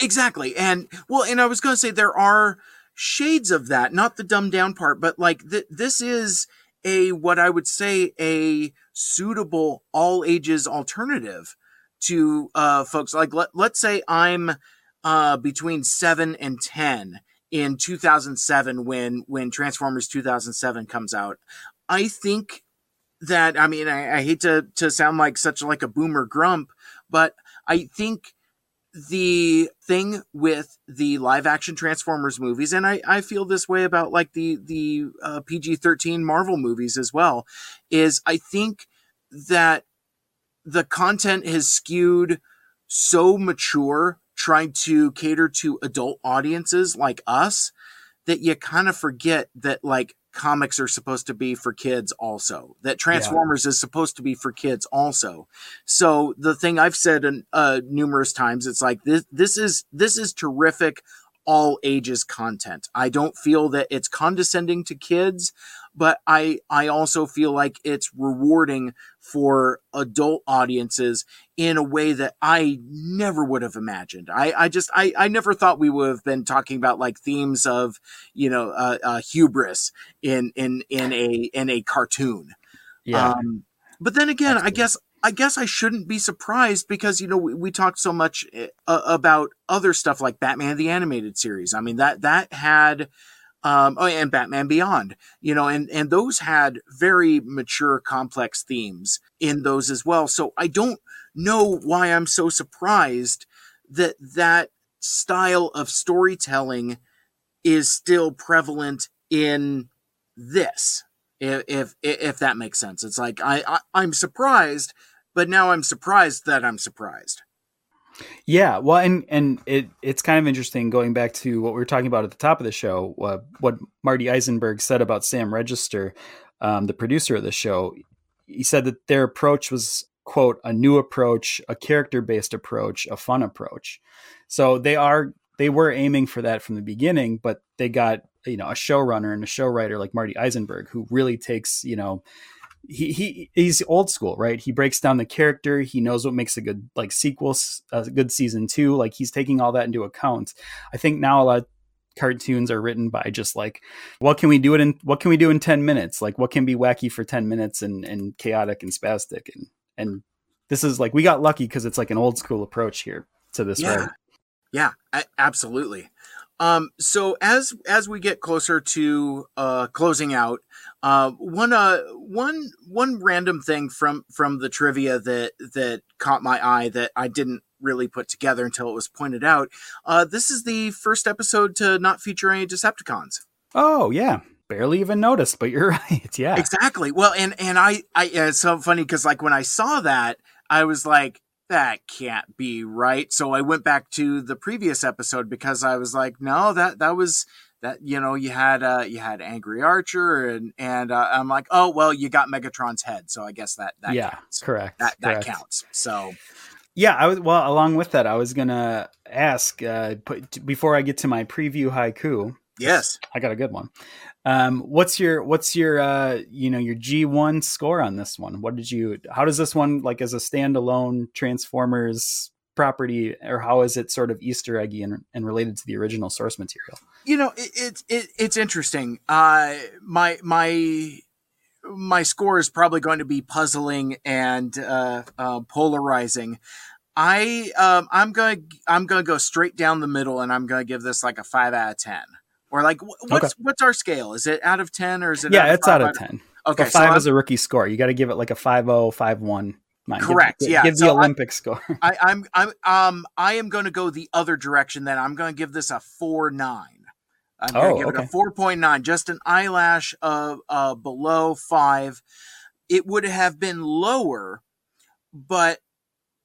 Exactly and well and i was going to say there are shades of that not the dumbed down part but like th- this is a what i would say a suitable all ages alternative to uh folks like let, let's say i'm uh between 7 and 10 in 2007 when when transformers 2007 comes out. I think that i mean i, I hate to to sound like such like a boomer grump but i think the thing with the live action Transformers movies, and I, I feel this way about like the the uh, PG thirteen Marvel movies as well, is I think that the content has skewed so mature, trying to cater to adult audiences like us, that you kind of forget that like comics are supposed to be for kids also that transformers is supposed to be for kids also. So the thing i've said uh, numerous times it's like this this is this is terrific all ages content. I don't feel that it's condescending to kids but i i also feel like it's rewarding for adult audiences in a way that i never would have imagined i i just i i never thought we would have been talking about like themes of you know uh, uh hubris in in in a in a cartoon Yeah. um, but then again, I guess I guess I shouldn't be surprised because you know we, we talked so much uh, about other stuff like Batman the animated series. I mean that that had um oh, and Batman Beyond, you know, and and those had very mature complex themes in those as well. So I don't know why I'm so surprised that that style of storytelling is still prevalent in this if if if that makes sense it's like I, I i'm surprised but now i'm surprised that i'm surprised Yeah, well, and and it it's kind of interesting going back to what we were talking about at the top of the show. Uh, what Marty Isenberg said about Sam Register, um, the producer of the show. He said that their approach was quote a new approach, a character based approach, a fun approach. So they are they were aiming for that from the beginning, but they got you know a showrunner and a show writer like Marty Isenberg who really takes you know he, he he's old school, right? He breaks down the character. He knows what makes a good like sequel, a good season two. Like he's taking all that into account. I think now a lot of cartoons are written by just like what can we do it in what can we do in 10 minutes like what can be wacky for 10 minutes and and chaotic and spastic and and this is like we got lucky because it's like an old school approach here to this yeah. Yeah, absolutely. Um, so as as we get closer to uh, closing out, uh, one uh, one one random thing from from the trivia that that caught my eye that I didn't really put together until it was pointed out. Uh, this is the first episode to not feature any Decepticons. Oh yeah, barely even noticed, but you're right. Yeah, exactly. Well, and and I I it's so funny because like when I saw that, I was like, that can't be right. So I went back to the previous episode because I was like, no, that that was that you know you had uh you had Angry Archer and and uh, I'm like, oh well, you got Megatron's head, so I guess that that yeah, counts. correct. That that correct. counts. So yeah, I was well. Along with that, I was gonna ask uh, put, before I get to my preview haiku. Yes, I got a good one. Um, what's your what's your uh, you know your G one score on this one? What did you? How does this one like as a standalone Transformers property, or how is it sort of Easter eggy and, and related to the original source material? you know it's it, it it's interesting. Uh, my my my score is probably going to be puzzling and uh, uh, polarizing. I um, I'm gonna I'm gonna go straight down the middle, and I'm gonna give this like a five out of ten. Or like, what's Okay. what's our scale? Is it out of ten or is it? yeah, it's five out of ten. Okay, so five I'm- is a rookie score. You got to give it like a five oh five one. Correct. Give, yeah. Give So the I- Olympic score. I, I'm I'm um I am going to go the other direction. Then I'm going to give this a four nine. I'm going to Oh, give it a four point nine, just an eyelash of uh below five. It would have been lower, but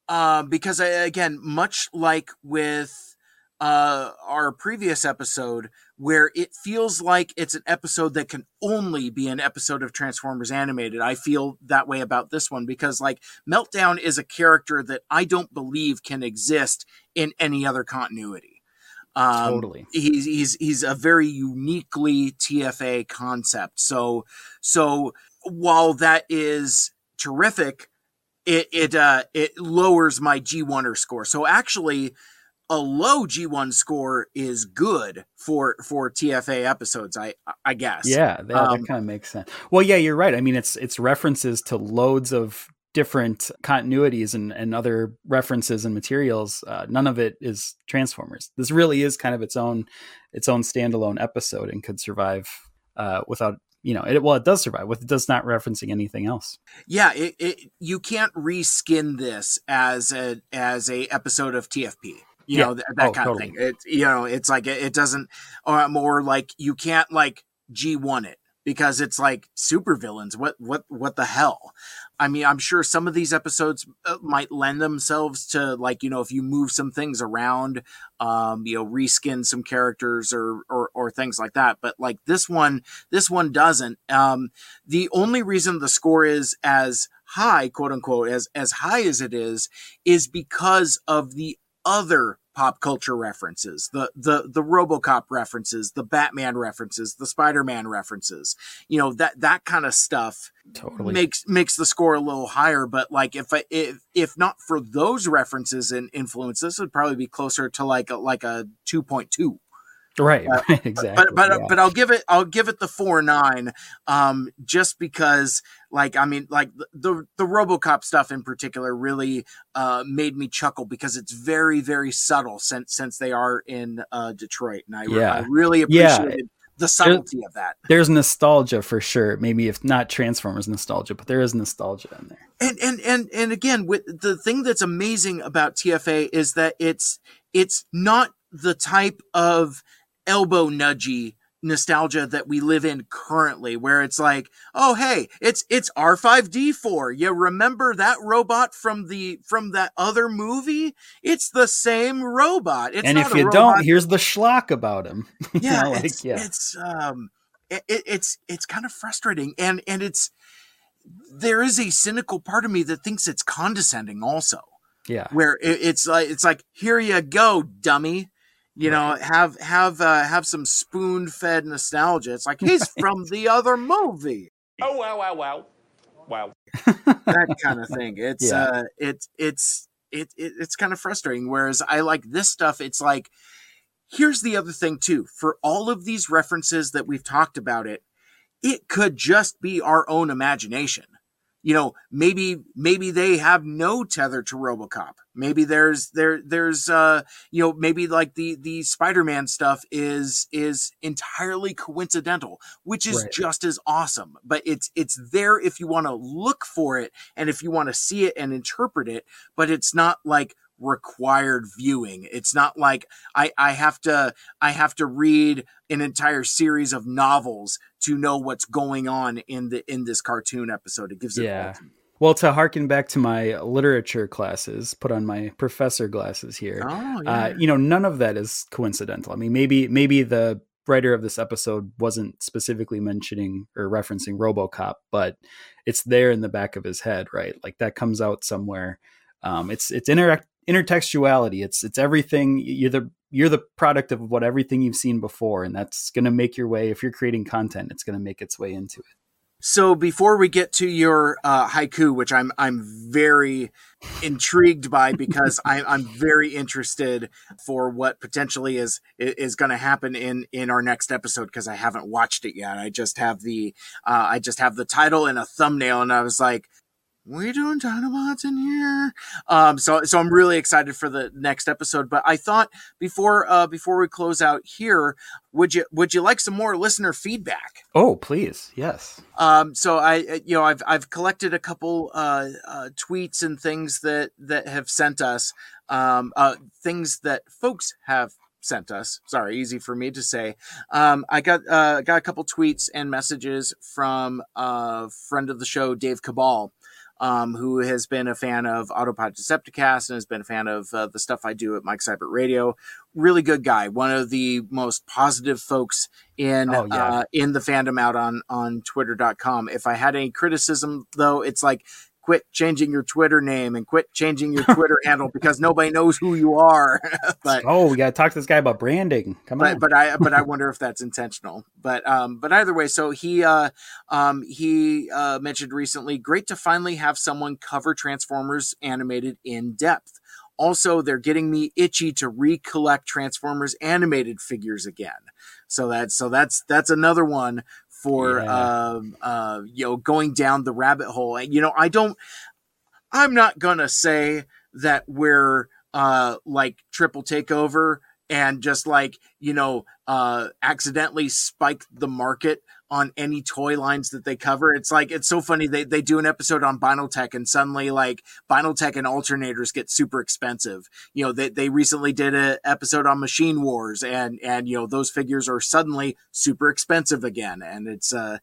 uh, because I, again, much like with uh our previous episode, where it feels like it's an episode that can only be an episode of Transformers Animated. I feel that way about this one because like Meltdown is a character that I don't believe can exist in any other continuity. Um, Totally. He's he's he's a very uniquely TFA concept. So so while that is terrific, it it uh it lowers my G1er score. So actually a low G1 score is good for for TFA episodes, I I guess. Yeah, that, Um, that kind of makes sense. Well, yeah, you're right. I mean, it's it's references to loads of different continuities and, and other references and materials. Uh, none of it is Transformers. This really is kind of its own its own standalone episode and could survive uh, without you know it. Well, it does survive with it does not referencing anything else. Yeah, it, it you can't reskin this as a as a episode of TFP. You Yeah. know th- that Oh, kind totally. of thing. It you know it's like it, it doesn't or more like you can't like G one it because it's like supervillains. What what what the hell? I mean, I'm sure some of these episodes uh, might lend themselves to like you know if you move some things around, um, you know, reskin some characters or or or things like that. But like this one, this one doesn't. Um, the only reason the score is as high, quote unquote, as as high as it is, is because of the other pop culture references, the the the RoboCop references, the Batman references, the Spider-Man references. You know that that kind of stuff Totally. makes makes the score a little higher. But like if I, if if not for those references and influence, this would probably be closer to like a, like a two point two. Right, Uh, right, exactly. But but yeah. but I'll give it I'll give it the four nine, um, just because like I mean like the the, the RoboCop stuff in particular really uh made me chuckle because it's very very subtle since since they are in uh Detroit and I, Yeah. I really Yeah. appreciated the subtlety of that. There's nostalgia for sure. Maybe if not Transformers nostalgia, but there is nostalgia in there. and and and and again with the thing that's amazing about tfa is that it's it's not the type of elbow nudgy nostalgia that we live in currently where it's like oh hey it's it's r5d4 you remember that robot from the from that other movie it's the same robot it's and not if a you robot don't, here's the schlock about him. You yeah, know, like, it's, yeah. it's um it- it's it's kind of frustrating and and it's there is a cynical part of me that thinks it's condescending also Yeah. where it, it's like it's like here you go dummy you know have have uh, have some spoon fed nostalgia. It's like he's from the other movie. Oh, wow, wow, wow. Wow. that kind of thing. It's Yeah. uh it's it's it, it it's kind of frustrating whereas i like this stuff. It's like here's the other thing too. For all of these references that we've talked about it it could just be our own imagination you know maybe maybe they have no tether to robocop maybe there's there there's uh you know maybe like the the spider-man stuff is is entirely coincidental which is Right. just as awesome but it's it's there if you want to look for it and if you want to see it and interpret it but it's not like required viewing it's not like i i have to i have to read an entire series of novels to know what's going on in the in this cartoon episode it gives it Yeah. Well, to harken back to my literature classes, put on my professor glasses here. Oh, uh, yeah. you know, none of that is coincidental. I mean, maybe maybe the writer of this episode wasn't specifically mentioning or referencing RoboCop, but it's there in the back of his head, right? Like that comes out somewhere. Um, it's it's interact intertextuality. It's it's everything. You're the you're the product of what everything you've seen before, and that's going to make your way. If you're creating content, it's going to make its way into it. So before we get to your uh, haiku, which I'm I'm very intrigued by because I'm I'm very interested for what potentially is is going to happen in in our next episode because I haven't watched it yet. I just have the uh, I just have the title and a thumbnail, and I was like, we doing Dinobots in here? Um, so so I'm really excited for the next episode. But I thought before uh, before we close out here, would you would you like some more listener feedback? Oh, please, yes. Um, so I, uh, you know, I've I've collected a couple uh, uh, tweets and things that that have sent us, um, uh, things that folks have sent us. Sorry, easy for me to say. Um, I got uh, got a couple tweets and messages from a friend of the show, Dave Cabal. Um, who has been a fan of Autopod Decepticast and has been a fan of uh, the stuff I do at Mike Seibert Radio. Really good guy. One of the most positive folks in Oh, yeah. uh, in the fandom out on on twitter.com if i had any criticism though it's like quit changing your twitter name and quit changing your twitter handle because nobody knows who you are but oh, we got to talk to this guy about branding. Come but, on. but I but I wonder if that's intentional. But um but either way, so he uh um he uh mentioned recently, great to finally have someone cover Transformers animated in depth. Also, they're getting me itchy to recollect Transformers animated figures again. So that's so that's that's another one for Yeah. um uh you know going down the rabbit hole. And you know, I don't I'm not gonna say that we're uh like triple takeover and just like you know uh accidentally spike the market on any toy lines that they cover. It's like it's so funny they, they do an episode on Binaltech and suddenly like Binaltech and alternators get super expensive. You know they, they recently did an episode on machine wars and and you know those figures are suddenly super expensive again. And it's uh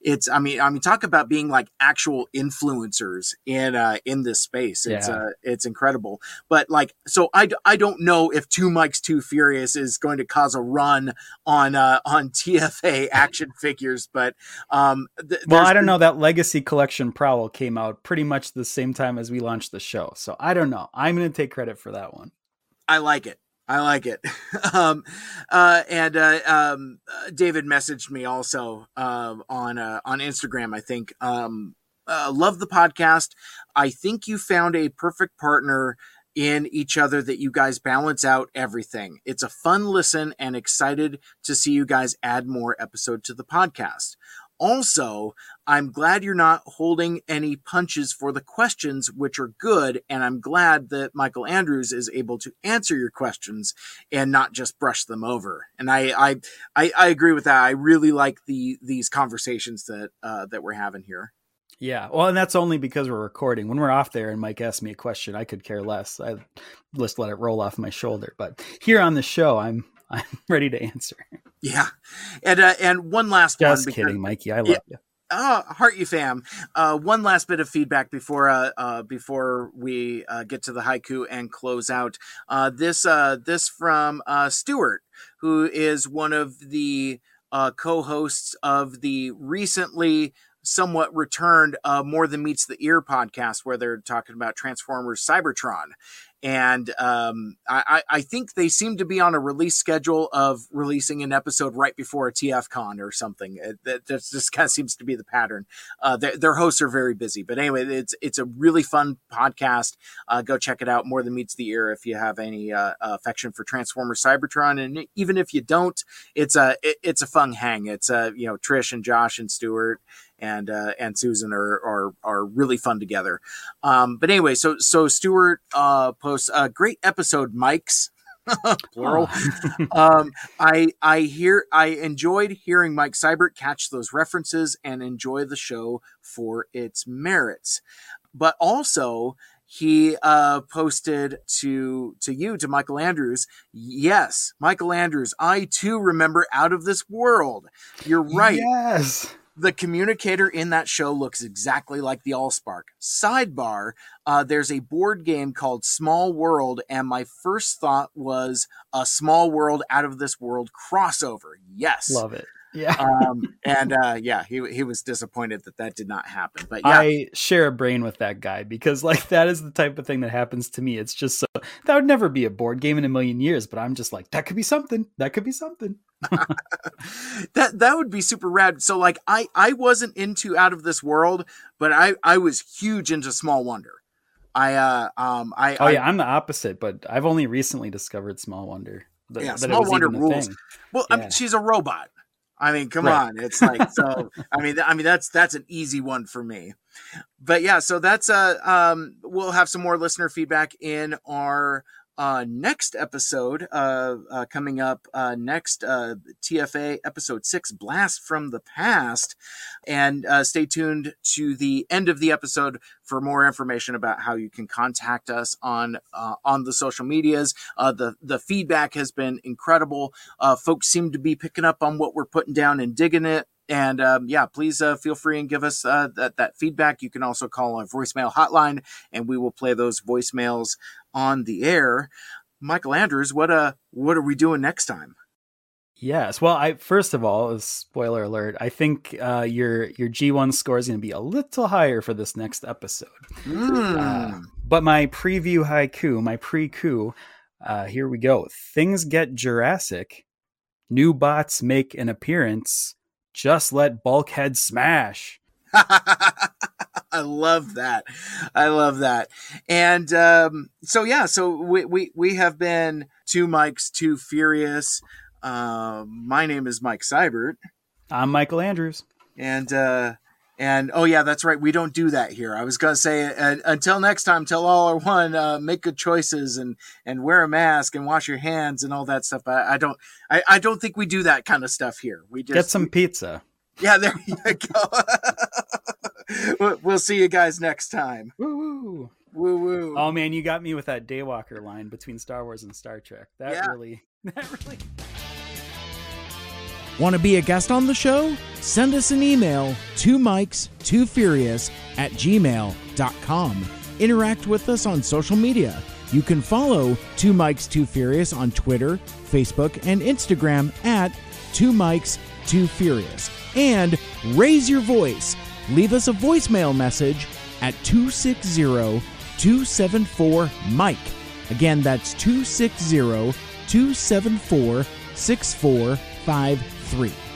it's i mean i mean talk about being like actual influencers in uh in this space it's Yeah. uh it's incredible but like so I I don't know if two mikes too furious is going to cause a run on uh on tfa action figures but um th- well, I don't know. That Legacy Collection Prowl came out pretty much the same time as we launched the show. So I don't know. I'm going to take credit for that one. I like it. I like it. um, uh, and uh, um, David messaged me also um, on uh, on Instagram. I think um, uh, love the podcast. I think you found a perfect partner in each other that you guys balance out everything. It's a fun listen and excited to see you guys add more episode to the podcast. Also, I'm glad you're not holding any punches for the questions, which are good. And I'm glad that Mikel Andrews is able to answer your questions and not just brush them over. And I, I, I, I agree with that. I really like the, these conversations that, uh, that we're having here. Yeah. Well, and that's only because we're recording. When we're off there and Mike asks me a question, I could care less. I just let it roll off my shoulder. But here on the show, I'm I'm ready to answer. Yeah. And, uh, and one last Just one. kidding, Mikey. I love Yeah. you. Oh, heart you fam. Uh, one last bit of feedback before uh, uh, before we uh, get to the haiku and close out. Uh, this uh, this from uh, Stuart, who is one of the uh, co-hosts of the recently somewhat returned uh, More Than Meets the Ear podcast, where they're talking about Transformers Cybertron and um, I, I, think they seem to be on a release schedule of releasing an episode right before a TFCon or something. It, that, just kind of seems to be the pattern. Uh, their, their, hosts are very busy, but anyway, it's it's a really fun podcast. Uh, go check it out. More than meets the ear if you have any uh, affection for Transformers Cybertron, and even if you don't, it's a it, it's a fun hang. It's a you know Trish and Josh and Stuart and uh, and Susan are are are really fun together. Um, but anyway, so so Stuart uh, posts a great episode, Mike's. plural. um, I I hear I enjoyed hearing Mike Seibert catch those references and enjoy the show for its merits, but also he uh, posted to to you to Mikel Andrews. Yes, Mikel Andrews. I too remember Out of This World. You're right. Yes the communicator in that show looks exactly like the Allspark. Sidebar: uh, There's a board game called Small World, and my first thought was a Small World out of this world crossover. Yes, love it. Yeah. um, and uh, yeah, he he was disappointed that that did not happen. But yeah. I share a brain with that guy because like that is the type of thing that happens to me. It's just so that would never be a board game in a million years, but I'm just like that could be something. That could be something. that that would be super rad. So like I I wasn't into Out of This World, but I I was huge into Small Wonder. I uh um I oh I, yeah I'm the opposite, but I've only recently discovered Small Wonder. That, yeah, Small Wonder rules. Well, yeah. I mean, she's a robot. I mean, come right. on. It's like so. I mean, I mean that's that's an easy one for me. But yeah, so that's uh um we'll have some more listener feedback in our uh, next episode uh, uh, coming up uh, next uh, TFA episode six, Blast from the Past. And uh, stay tuned to the end of the episode for more information about how you can contact us on on the social medias. the the feedback has been incredible. folks seem to be picking up on what we're putting down and digging it. And um, yeah, please uh, feel free and give us uh, that, that feedback. You can also call our voicemail hotline, and we will play those voicemails on the air. Mikel Andrews, what uh, what are we doing next time? Yes. Well, I first of all, spoiler alert, I think uh, your your G1 score is going to be a little higher for this next episode. Mm. Uh, but my preview haiku, my pre-coup, uh, here we go. Things get Jurassic. New bots make an appearance. Just let Bulkhead smash. I love that. I love that. And um, so yeah, so we, we we have been two Mikes, two furious. Uh, my name is Mike Seibert. I'm Mikel Andrews. And uh, and oh yeah, that's right. We don't do that here. I was gonna say uh, until next time, tell all or one, uh, make good choices and and wear a mask and wash your hands and all that stuff. I, I don't I, I don't think we do that kind of stuff here. We just get some pizza. Yeah, there you go. we'll see you guys next time. Woo woo. Woo woo. Oh man, you got me with that Daywalker line between Star Wars and Star Trek. That yeah. really that really Want to be a guest on the show? Send us an email to Mike's Too Furious at gmail.com. Interact with us on social media. You can follow Two Mikes Too Furious on Twitter, Facebook, and Instagram at Two Mikes Too Furious. And raise your voice leave us a voicemail message at 260 274 Mike. Again, that's 260 274 6453.